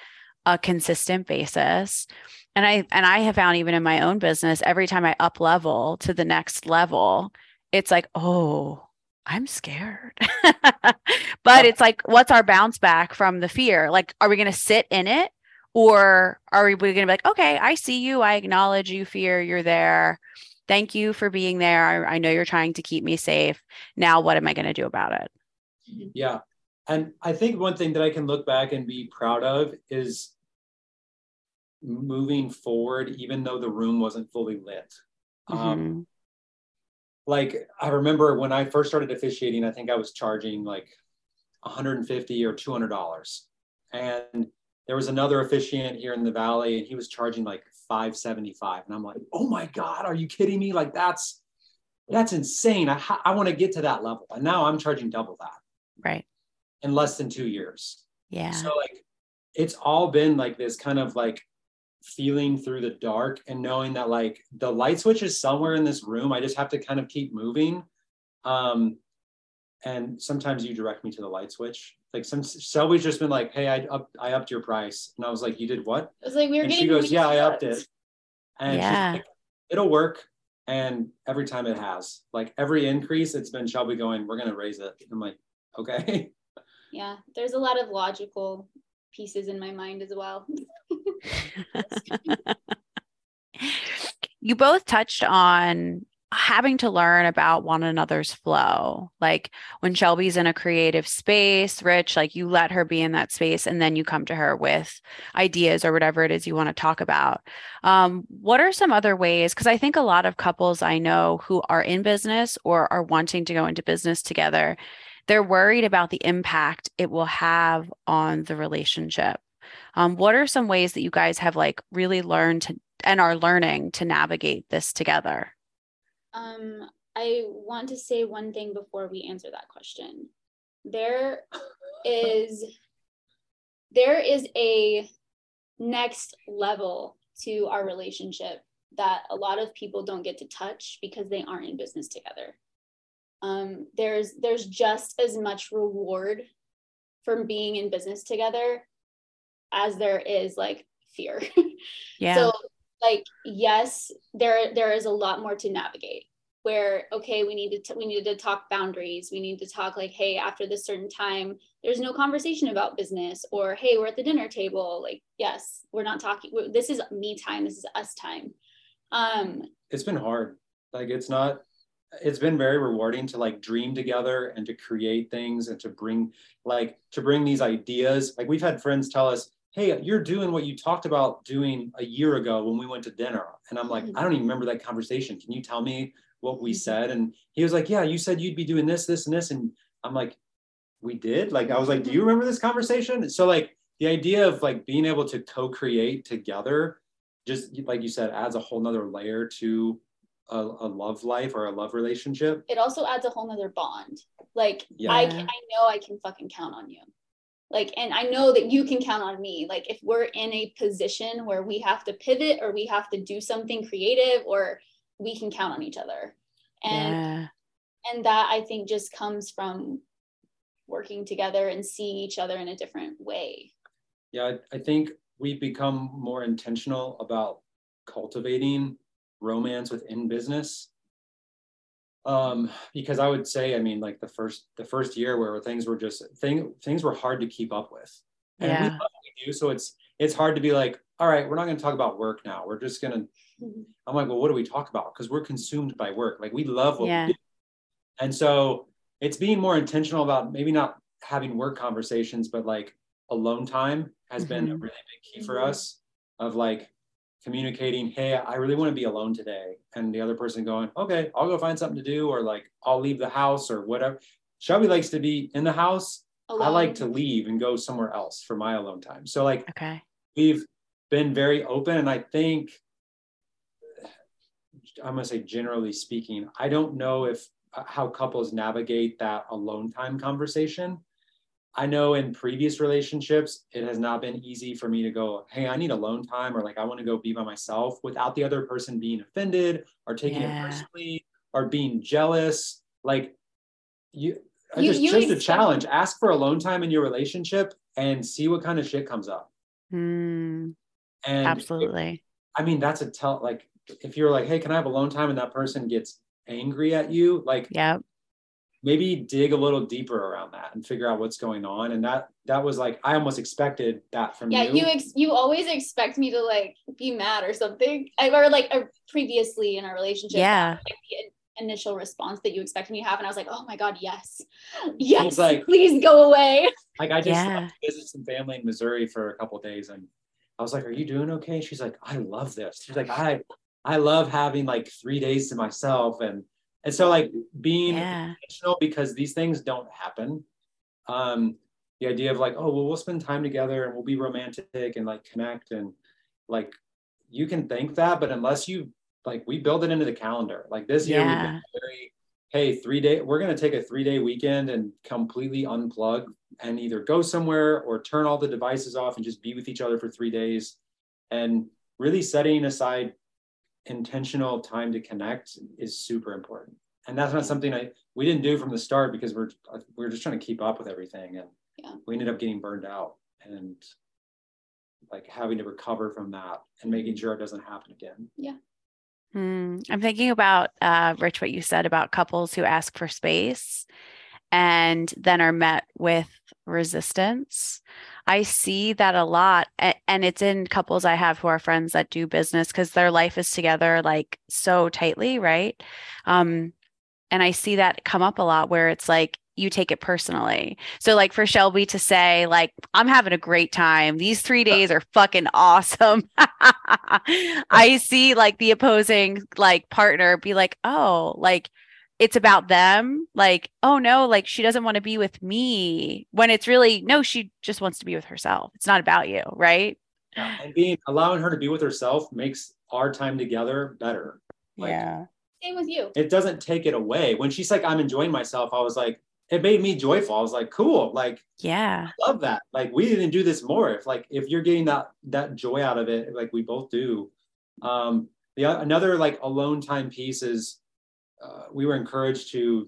a consistent basis and i and i have found even in my own business every time i up level to the next level it's like oh I'm scared. but it's like, what's our bounce back from the fear? Like, are we going to sit in it? Or are we going to be like, okay, I see you. I acknowledge you, fear. You're there. Thank you for being there. I, I know you're trying to keep me safe. Now, what am I going to do about it? Yeah. And I think one thing that I can look back and be proud of is moving forward, even though the room wasn't fully lit. Um, mm-hmm. Um, like I remember when I first started officiating, I think I was charging like 150 or 200 dollars, and there was another officiant here in the valley, and he was charging like 575, and I'm like, oh my god, are you kidding me? Like that's that's insane. I I want to get to that level, and now I'm charging double that. Right. In less than two years. Yeah. So like, it's all been like this kind of like feeling through the dark and knowing that like the light switch is somewhere in this room. I just have to kind of keep moving. Um, and sometimes you direct me to the light switch. Like some Shelby's just been like, "Hey, I up I upped your price," and I was like, "You did what?" I was like, "We were and getting." She goes, "Yeah, I upped it," and yeah. Like, "It'll work." And every time it has, like every increase, it's been Shelby going, "We're gonna raise it." I'm like, "Okay." Yeah, there's a lot of logical pieces in my mind as well. you both touched on having to learn about one another's flow. Like when Shelby's in a creative space, Rich, like you let her be in that space and then you come to her with ideas or whatever it is you want to talk about. Um, what are some other ways? Because I think a lot of couples I know who are in business or are wanting to go into business together, they're worried about the impact it will have on the relationship. Um, what are some ways that you guys have like really learned to and are learning to navigate this together? Um, I want to say one thing before we answer that question. There is there is a next level to our relationship that a lot of people don't get to touch because they aren't in business together um, there's there's just as much reward from being in business together as there is like fear. Yeah. so like yes, there there is a lot more to navigate. Where okay, we need to we needed to talk boundaries. We need to talk like, hey, after this certain time, there's no conversation about business. Or hey, we're at the dinner table. Like yes, we're not talking. This is me time. This is us time. Um, it's been hard. Like it's not it's been very rewarding to like dream together and to create things and to bring like to bring these ideas like we've had friends tell us hey you're doing what you talked about doing a year ago when we went to dinner. And i'm like mm-hmm. i don't even remember that conversation. Can you tell me what we mm-hmm. said? And he was like yeah you said you'd be doing this this and this. And i'm like we did? Like i was like do you remember this conversation? So like the idea of like being able to co-create together just like you said adds a whole nother layer to a, a love life or a love relationship. It also adds a whole nother bond. Like yeah. I, I know i can fucking count on you like and i know that you can count on me. Like if we're in a position where we have to pivot or we have to do something creative or we can count on each other. And yeah. and that i think just comes from working together and seeing each other in a different way. Yeah i think we've become more intentional about cultivating romance within business um because i would say i mean like the first the first year where things were just thing things were hard to keep up with and yeah. we, we do so it's it's hard to be like all right we're not going to talk about work now we're just going to mm-hmm. I'm like, well, what do we talk about? Because we're consumed by work. Like we love what yeah. we do. And so it's being more intentional about maybe not having work conversations, but like alone time has mm-hmm. been a mm-hmm. really big key for mm-hmm. us of like communicating, hey, I really want to be alone today. And the other person going, okay, I'll go find something to do, or like I'll leave the house or whatever. Shelby likes to be in the house. Alone. I like to leave and go somewhere else for my alone time. So like okay. we've been very open and I think I'm gonna say generally speaking, I don't know if uh, how couples navigate that alone time conversation. I know in previous relationships, it has not been easy for me to go, hey, I need alone time, or like I want to go be by myself without the other person being offended or taking yeah. it personally or being jealous. Like you, you just, you just a challenge. Ask for alone time in your relationship and see what kind of shit comes up. Mm, and absolutely. If, I mean, that's a tell like if you're like, hey, can I have alone time? And that person gets angry at you, like yeah, maybe dig a little deeper around that and figure out what's going on. And that that was like I almost expected that from yeah, you. Yeah, you ex- you always expect me to like be mad or something. I or like uh, previously in our relationship. Yeah. Like, the initial response that you expected me to have, and I was like, oh my god, yes, yes, like, please go away. Like I just yeah. visited some family in Missouri for a couple days, and I was like, "Are you doing okay?" She's like, "I love this." She's like, "I I love having like three days to myself and and so like being yeah. intentional because these things don't happen. Um, the idea of like, oh well, we'll spend time together and we'll be romantic and like connect and like you can think that, but unless you like we build it into the calendar. Like this year yeah. we've been very, hey, three day, we're gonna take a three day weekend and completely unplug and either go somewhere or turn all the devices off and just be with each other for three days. And really setting aside intentional time to connect is super important and that's not something i we didn't do from the start because we're we are just trying to keep up with everything and yeah. we ended up getting burned out and like having to recover from that and making sure it doesn't happen again yeah hmm. i'm thinking about uh, rich what you said about couples who ask for space and then are met with resistance. I see that a lot. And it's in couples I have who are friends that do business because their life is together like so tightly, right? Um, and I see that come up a lot where it's like, you take it personally. So like for Shelby to say like I'm having a great time. These 3 days are fucking awesome. I see like the opposing like partner be like, "Oh, like it's about them. Like oh no like she doesn't want to be with me when it's really no she just wants to be with herself. It's not about you right? Yeah, and being allowing her to be with herself makes our time together better. Like, yeah. Same with you. it doesn't take it away. When she's like i'm enjoying myself i was like it made me joyful. I was like cool like yeah. I love that. Like we didn't do this more. If like if you're getting that that joy out of it like we both do. Um the another like alone time piece is uh, we were encouraged to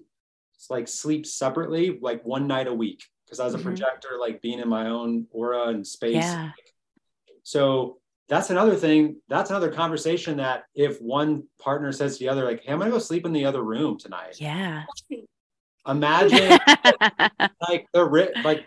like sleep separately, like one night a week. Because as a mm-hmm. projector, like being in my own aura and space. Yeah. So that's another thing. That's another conversation that if one partner says to the other, like, "Hey, I'm gonna go sleep in the other room tonight." Yeah. Imagine like the rip, like.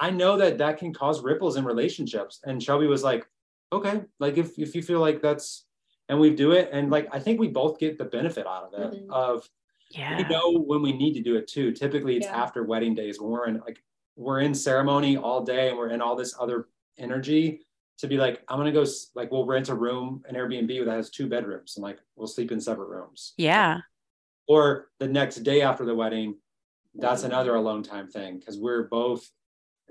I know that that can cause ripples in relationships. And Shelby was like, "Okay, like if if you feel like that's and we do it and like i think we both get the benefit out of it mm-hmm. of yeah. we know when we need to do it too. Typically it's yeah. after wedding days when we're in like we're in ceremony all day and we're in all this other energy to be like i'm gonna go like we'll rent a room an airbnb that has two bedrooms and like we'll sleep in separate rooms. Yeah. Or the next day after the wedding that's another alone time thing because we're both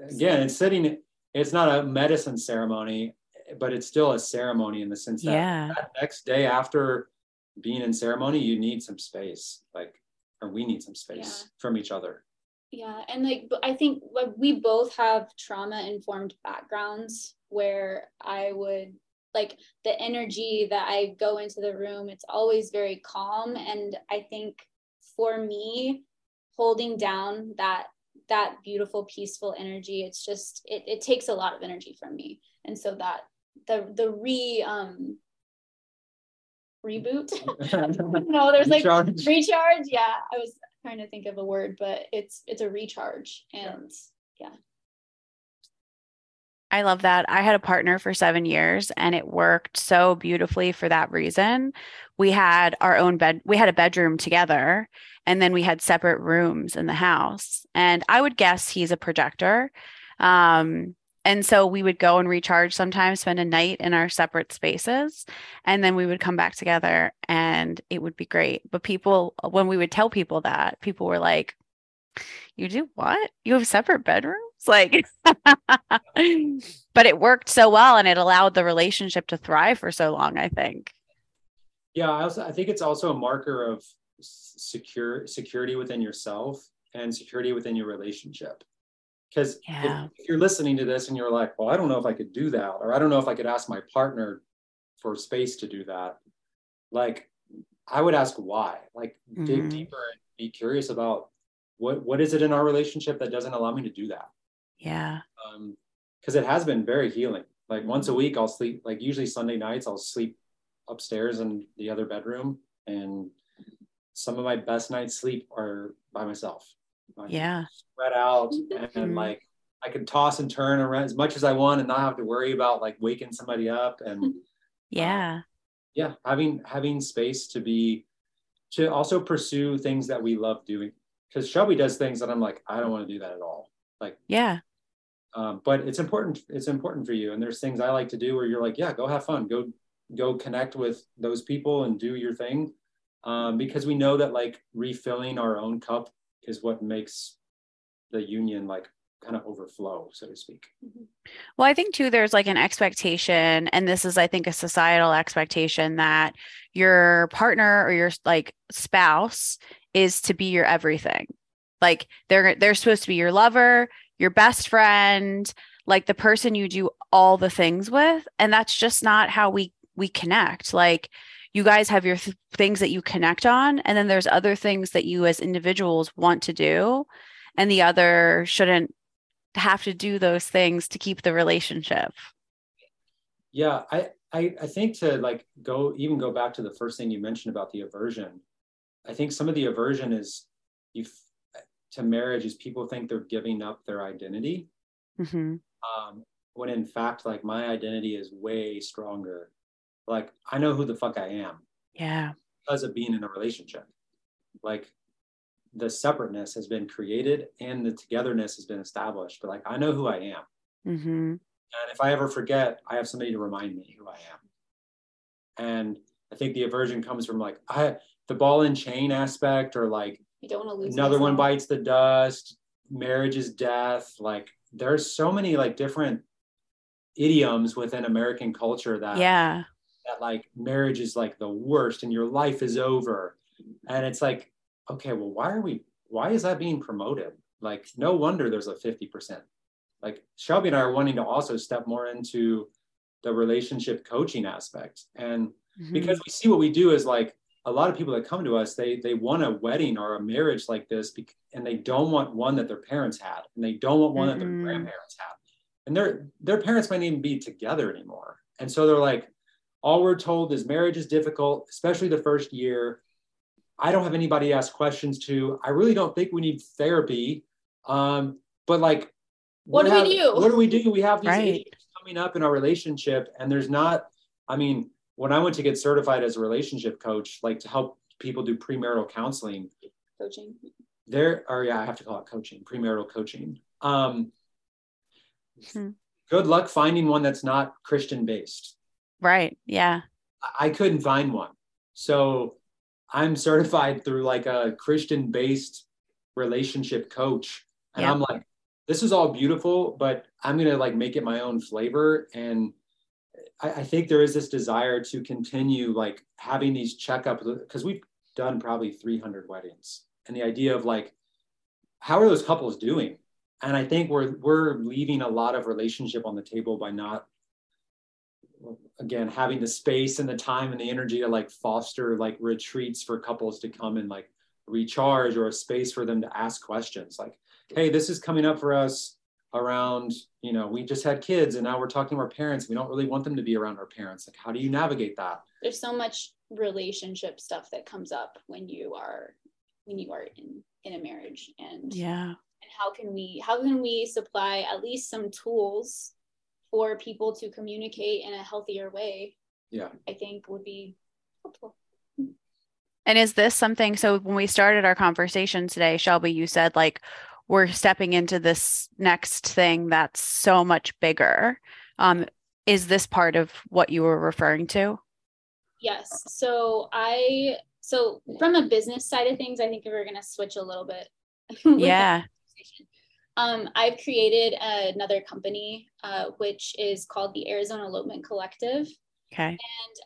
again it's sitting it's not a medicine ceremony but it's still a ceremony in the sense that, yeah. that next day after being in ceremony, you need some space, like, or we need some space yeah. from each other. Yeah, and like I think like we both have trauma informed backgrounds where I would like the energy that I go into the room, it's always very calm. And I think for me, holding down that that beautiful peaceful energy it's just it, it takes a lot of energy from me and so that the the re um reboot. no, there's like recharge. recharge. Yeah, I was trying to think of a word, but it's it's a recharge, and yeah. yeah. I love that. I had a partner for seven years and it worked so beautifully for that reason. We had our own bed, we had a bedroom together, and then we had separate rooms in the house. And I would guess he's a projector. Um, and so we would go and recharge sometimes, spend a night in our separate spaces, and then we would come back together and it would be great. But people, when we would tell people that, people were like, You do what? You have separate bedrooms? Like, but it worked so well and it allowed the relationship to thrive for so long, I think. Yeah, I also I think it's also a marker of secure security within yourself and security within your relationship because yeah. if, if, you're listening to this and you're like, well, I don't know if I could do that, or I don't know if I could ask my partner for space to do that, like I would ask why. Like mm-hmm. dig deeper and be curious about what what is it in our relationship that doesn't allow me to do that. Yeah. Um, because it has been very healing. Like once a week, I'll sleep. Like usually Sunday nights, I'll sleep upstairs in the other bedroom, and some of my best nights sleep are by myself yeah. spread out and mm-hmm. like I can toss and turn around as much as I want and not have to worry about like waking somebody up and yeah uh, yeah. having having space to be to also pursue things that we love doing. Because Shelby does things that I'm like I don't want to do that at all. Like yeah. um, but it's important it's important for you. And there's things I like to do where you're like yeah go have fun. Go go connect with those people and do your thing. Um, because we know that like refilling our own cup is what makes the union like kind of overflow, so to speak. Mm-hmm. Well, I think too, there's like an expectation, and this is, I think, a societal expectation that your partner or your like spouse is to be your everything. Like they're they're supposed to be your lover, your best friend, like the person you do all the things with, and that's just not how we we connect. Like you guys have your th- things that you connect on and then there's other things that you as individuals want to do and the other shouldn't have to do those things to keep the relationship yeah i i, I think to like go even go back to the first thing you mentioned about the aversion i think some of the aversion is you to marriage is people think they're giving up their identity mm-hmm. um, when in fact like my identity is way stronger like I know who the fuck I am. Yeah. Because of being in a relationship. Like the separateness has been created and the togetherness has been established. But like I know who I am. Mm-hmm. And if I ever forget, I have somebody to remind me who I am. And I think the aversion comes from like I the ball and chain aspect or like you don't want to lose another myself. one bites the dust, marriage is death. Like there's so many like different idioms within American culture that yeah that like marriage is like the worst and your life is over. And it's like, okay, well, why are we, why is that being promoted? Like, no wonder there's a 50%. Like, Shelby and I are wanting to also step more into the relationship coaching aspect. And mm-hmm. because we see what we do is like, a lot of people that come to us, they they want a wedding or a marriage like this, and they don't want one that their parents had, and they don't want one mm-hmm. that their mm-hmm. grandparents had, and their their parents might even be together anymore. And so they're like, all we're told is marriage is difficult, especially the first year. I don't have anybody to ask questions to. I really don't think we need therapy. Um, but like, what do have, we do? What do we do? We have these right. coming up in our relationship, and there's not. I mean, when I went to get certified as a relationship coach, like to help people do premarital counseling, coaching. There, or yeah, I have to call it coaching, premarital coaching. Um, hmm. Good luck finding one that's not Christian based. Right. Yeah. I couldn't find one. So I'm certified through like a Christian based relationship coach. And yeah. I'm like, this is all beautiful, but I'm going to like make it my own flavor. And I, I, think there is this desire to continue like having these checkups because we've done probably 300 weddings. And the idea of like, how are those couples doing? And I think we're we're leaving a lot of relationship on the table by not again having the space and the time and the energy to like foster like retreats for couples to come and like recharge or a space for them to ask questions like hey this is coming up for us around you know we just had kids and now we're talking to our parents. We don't really want them to be around our parents. Like how do you navigate that? There's so much relationship stuff that comes up when you are when you are in in a marriage and yeah. and how can we how can we supply at least some tools for people to communicate in a healthier way yeah. I think would be helpful. And is this something so when we started our conversation today shelby you said like we're stepping into this next thing that's so much bigger. Um, is this part of what you were referring to? Yes. So i so from a business side of things i think we're going to switch a little bit yeah um, I've created another company, uh, which is called the Arizona Elopement Collective. Okay. And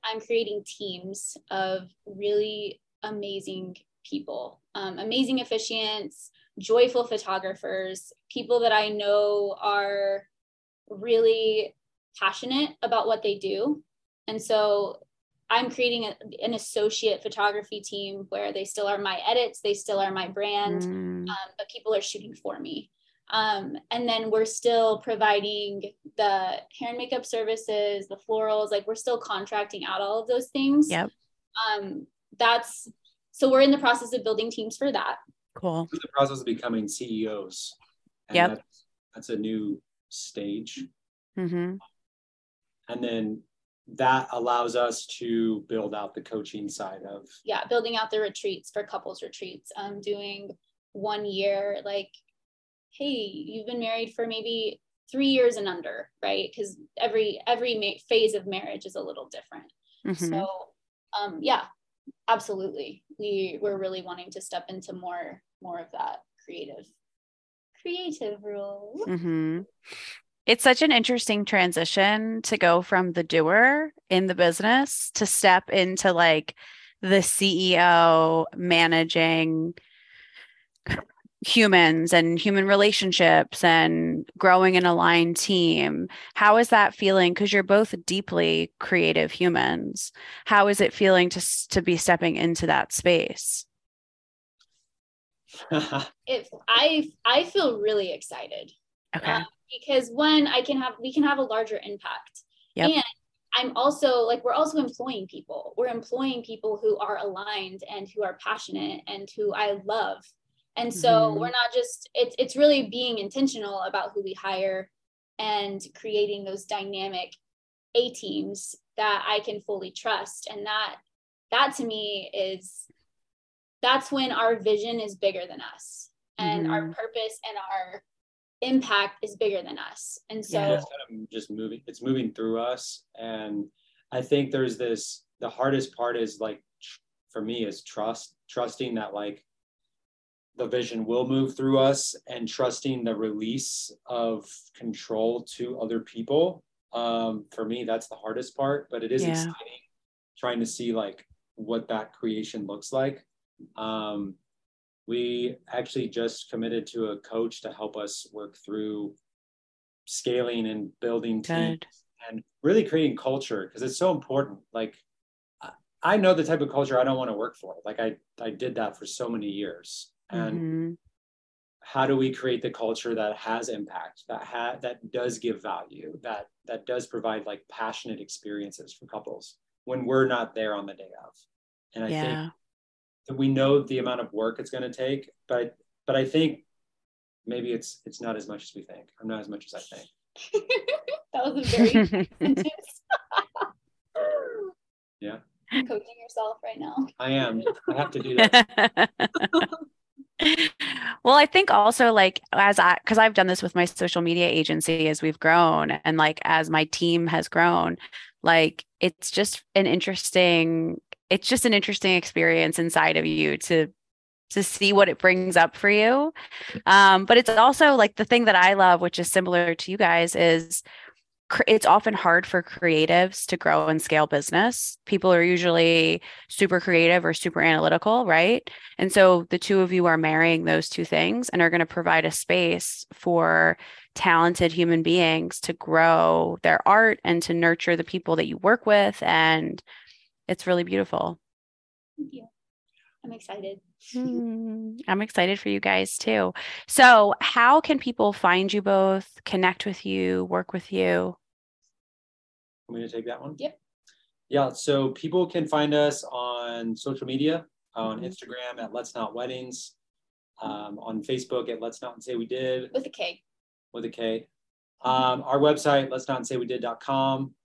I'm creating teams of really amazing people, um, amazing officiants, joyful photographers, people that I know are really passionate about what they do. And so I'm creating a, an associate photography team where they still are my edits, they still are my brand, mm. um, but people are shooting for me. Um, and then we're still providing the hair and makeup services, the florals, like we're still contracting out all of those things. Yep. Um, that's so we're in the process of building teams for that. Cool. the process of becoming CEOs. And yep. That's, that's a new stage. Mm-hmm. And then that allows us to build out the coaching side of yeah building out the retreats for couples retreats um doing one year like hey you've been married for maybe three years and under right because every every ma- phase of marriage is a little different mm-hmm. so um yeah absolutely we we're really wanting to step into more more of that creative creative role mm-hmm. it's such an interesting transition to go from the doer in the business to step into like the ceo managing humans and human relationships and growing an aligned team. How is that feeling? Because you're both deeply creative humans. How is it feeling to, to be stepping into that space? if I I feel really excited. Okay. Uh, because one, I can have we can have a larger impact. Yep. And I'm also like we're also employing people. We're employing people who are aligned and who are passionate and who I love and so mm-hmm. we're not just it's it's really being intentional about who we hire and creating those dynamic a teams that i can fully trust and that that to me is that's when our vision is bigger than us and mm-hmm. our purpose and our impact is bigger than us and so yeah, it's kind of just moving it's moving through us and i think there's this the hardest part is like for me is trust trusting that like the vision will move through us and trusting the release of control to other people um, for me that's the hardest part but it is yeah. exciting trying to see like what that creation looks like um, we actually just committed to a coach to help us work through scaling and building teams Good. and really creating culture because it's so important like I know the type of culture I don't want to work for. Like I, I did that for so many years and mm-hmm. how do we create the culture that has impact that ha- that does give value that that does provide like passionate experiences for couples when we're not there on the day of? And i yeah. think that we know the amount of work it's going to take but but i think maybe it's it's not as much as we think i'm not as much as i think. That was a very sentence. Yeah. Coaching yourself right now. I am. I have to do that well, I think also like as I, because I've done this with my social media agency as we've grown and like as my team has grown, like it's just an interesting, it's just an interesting experience inside of you to to see what it brings up for you. Um, but it's also like the thing that I love, which is similar to you guys, is it's often hard for creatives to grow and scale business. People are usually super creative or super analytical, right? And so the two of you are marrying those two things and are going to provide a space for talented human beings to grow their art and to nurture the people that you work with. And it's really beautiful. Thank you. I'm excited. Mm, I'm excited for you guys too. So, how can people find you both, connect with you, work with you? I'm going to take that one. Yep. Yeah. So people can find us on social media on mm-hmm. Instagram at Let's Knot Weddings, um, on Facebook at Let's Knot Say We Did with a K. With a K. Um, our website, let's knot say we did.com.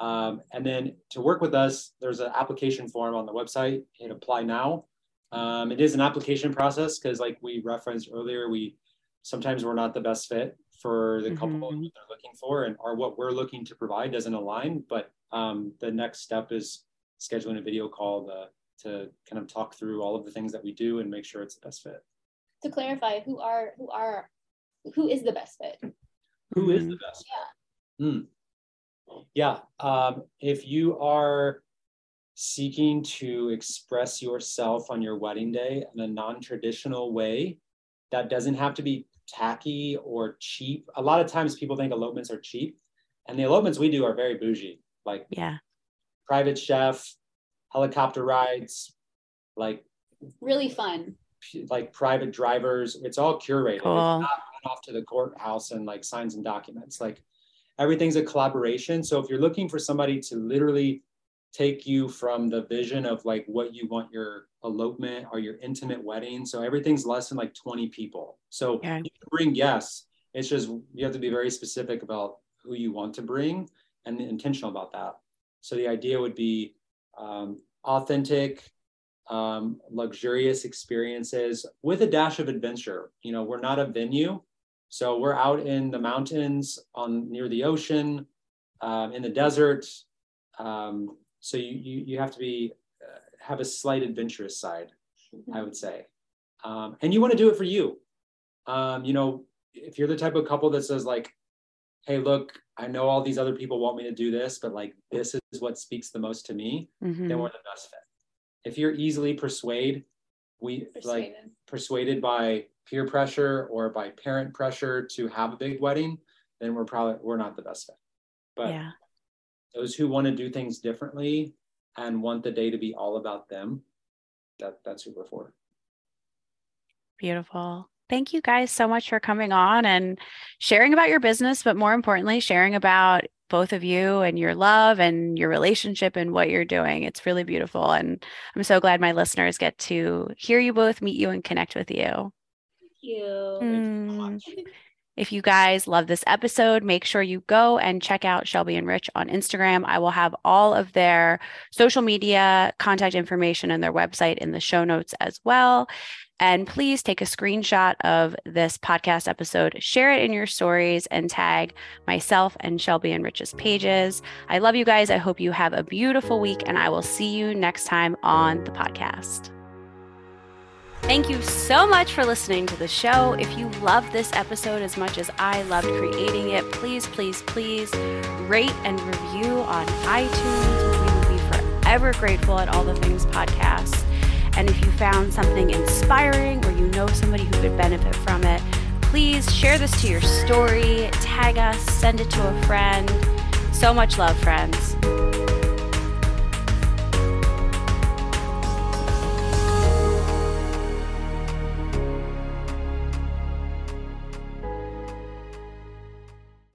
Um, and then to work with us, there's an application form on the website. Hit apply now. Um, it is an application process because, like we referenced earlier, we sometimes we're not the best fit for the couple mm-hmm. they're looking for, and or what we're looking to provide doesn't align. But um, the next step is scheduling a video call to, to kind of talk through all of the things that we do and make sure it's the best fit. To clarify, who are who are who is the best fit? Who is the best? Yeah. Mm. Yeah. Um, if you are seeking to express yourself on your wedding day in a non-traditional way, that doesn't have to be tacky or cheap. A lot of times people think elopements are cheap, and the elopements we do are very bougie. Like yeah, private chef, helicopter rides, like really fun. Like private drivers. It's all curated. Cool. It's not off to the courthouse and like signs and documents. Like everything's a collaboration. So if you're looking for somebody to literally take you from the vision of like what you want your elopement or your intimate wedding. So everything's less than like 20 people. So you bring guests. It's just you have to be very specific about who you want to bring and intentional about that. So the idea would be um, authentic, um, luxurious experiences with a dash of adventure. You know, we're not a venue, so we're out in the mountains on near the ocean, um, in the desert. Um, so you, you, you have to be uh, have a slight adventurous side, mm-hmm. I would say, um, and you want to do it for you. Um, you know, if you're the type of couple that says like, "Hey, look, I know all these other people want me to do this, but like this is what speaks the most to me," mm-hmm. then we're the best fit. If you're easily persuade, we persuaded. like persuaded by peer pressure or by parent pressure to have a big wedding, then we're probably we're not the best fit. But yeah. Those who want to do things differently and want the day to be all about them, that that's who we're for. Beautiful. Thank you guys so much for coming on and sharing about your business, but more importantly, sharing about both of you and your love and your relationship and what you're doing. It's really beautiful. And I'm so glad my listeners get to hear you both, meet you, and connect with you Thank you. Mm. If you guys love this episode, make sure you go and check out Shelby and Rich on Instagram. I will have all of their social media contact information and their website in the show notes as well. And please take a screenshot of this podcast episode, share it in your stories, and tag myself and Shelby and Rich's pages. I love you guys. I hope you have a beautiful week, and I will see you next time on the podcast. Thank you so much for listening to the show. If you love this episode as much as I loved creating it, please, please, please rate and review on iTunes. We will be forever grateful at All the Things Podcast. And if you found something inspiring or you know somebody who could benefit from it, please share this to your story, tag us, send it to a friend. So much love, friends.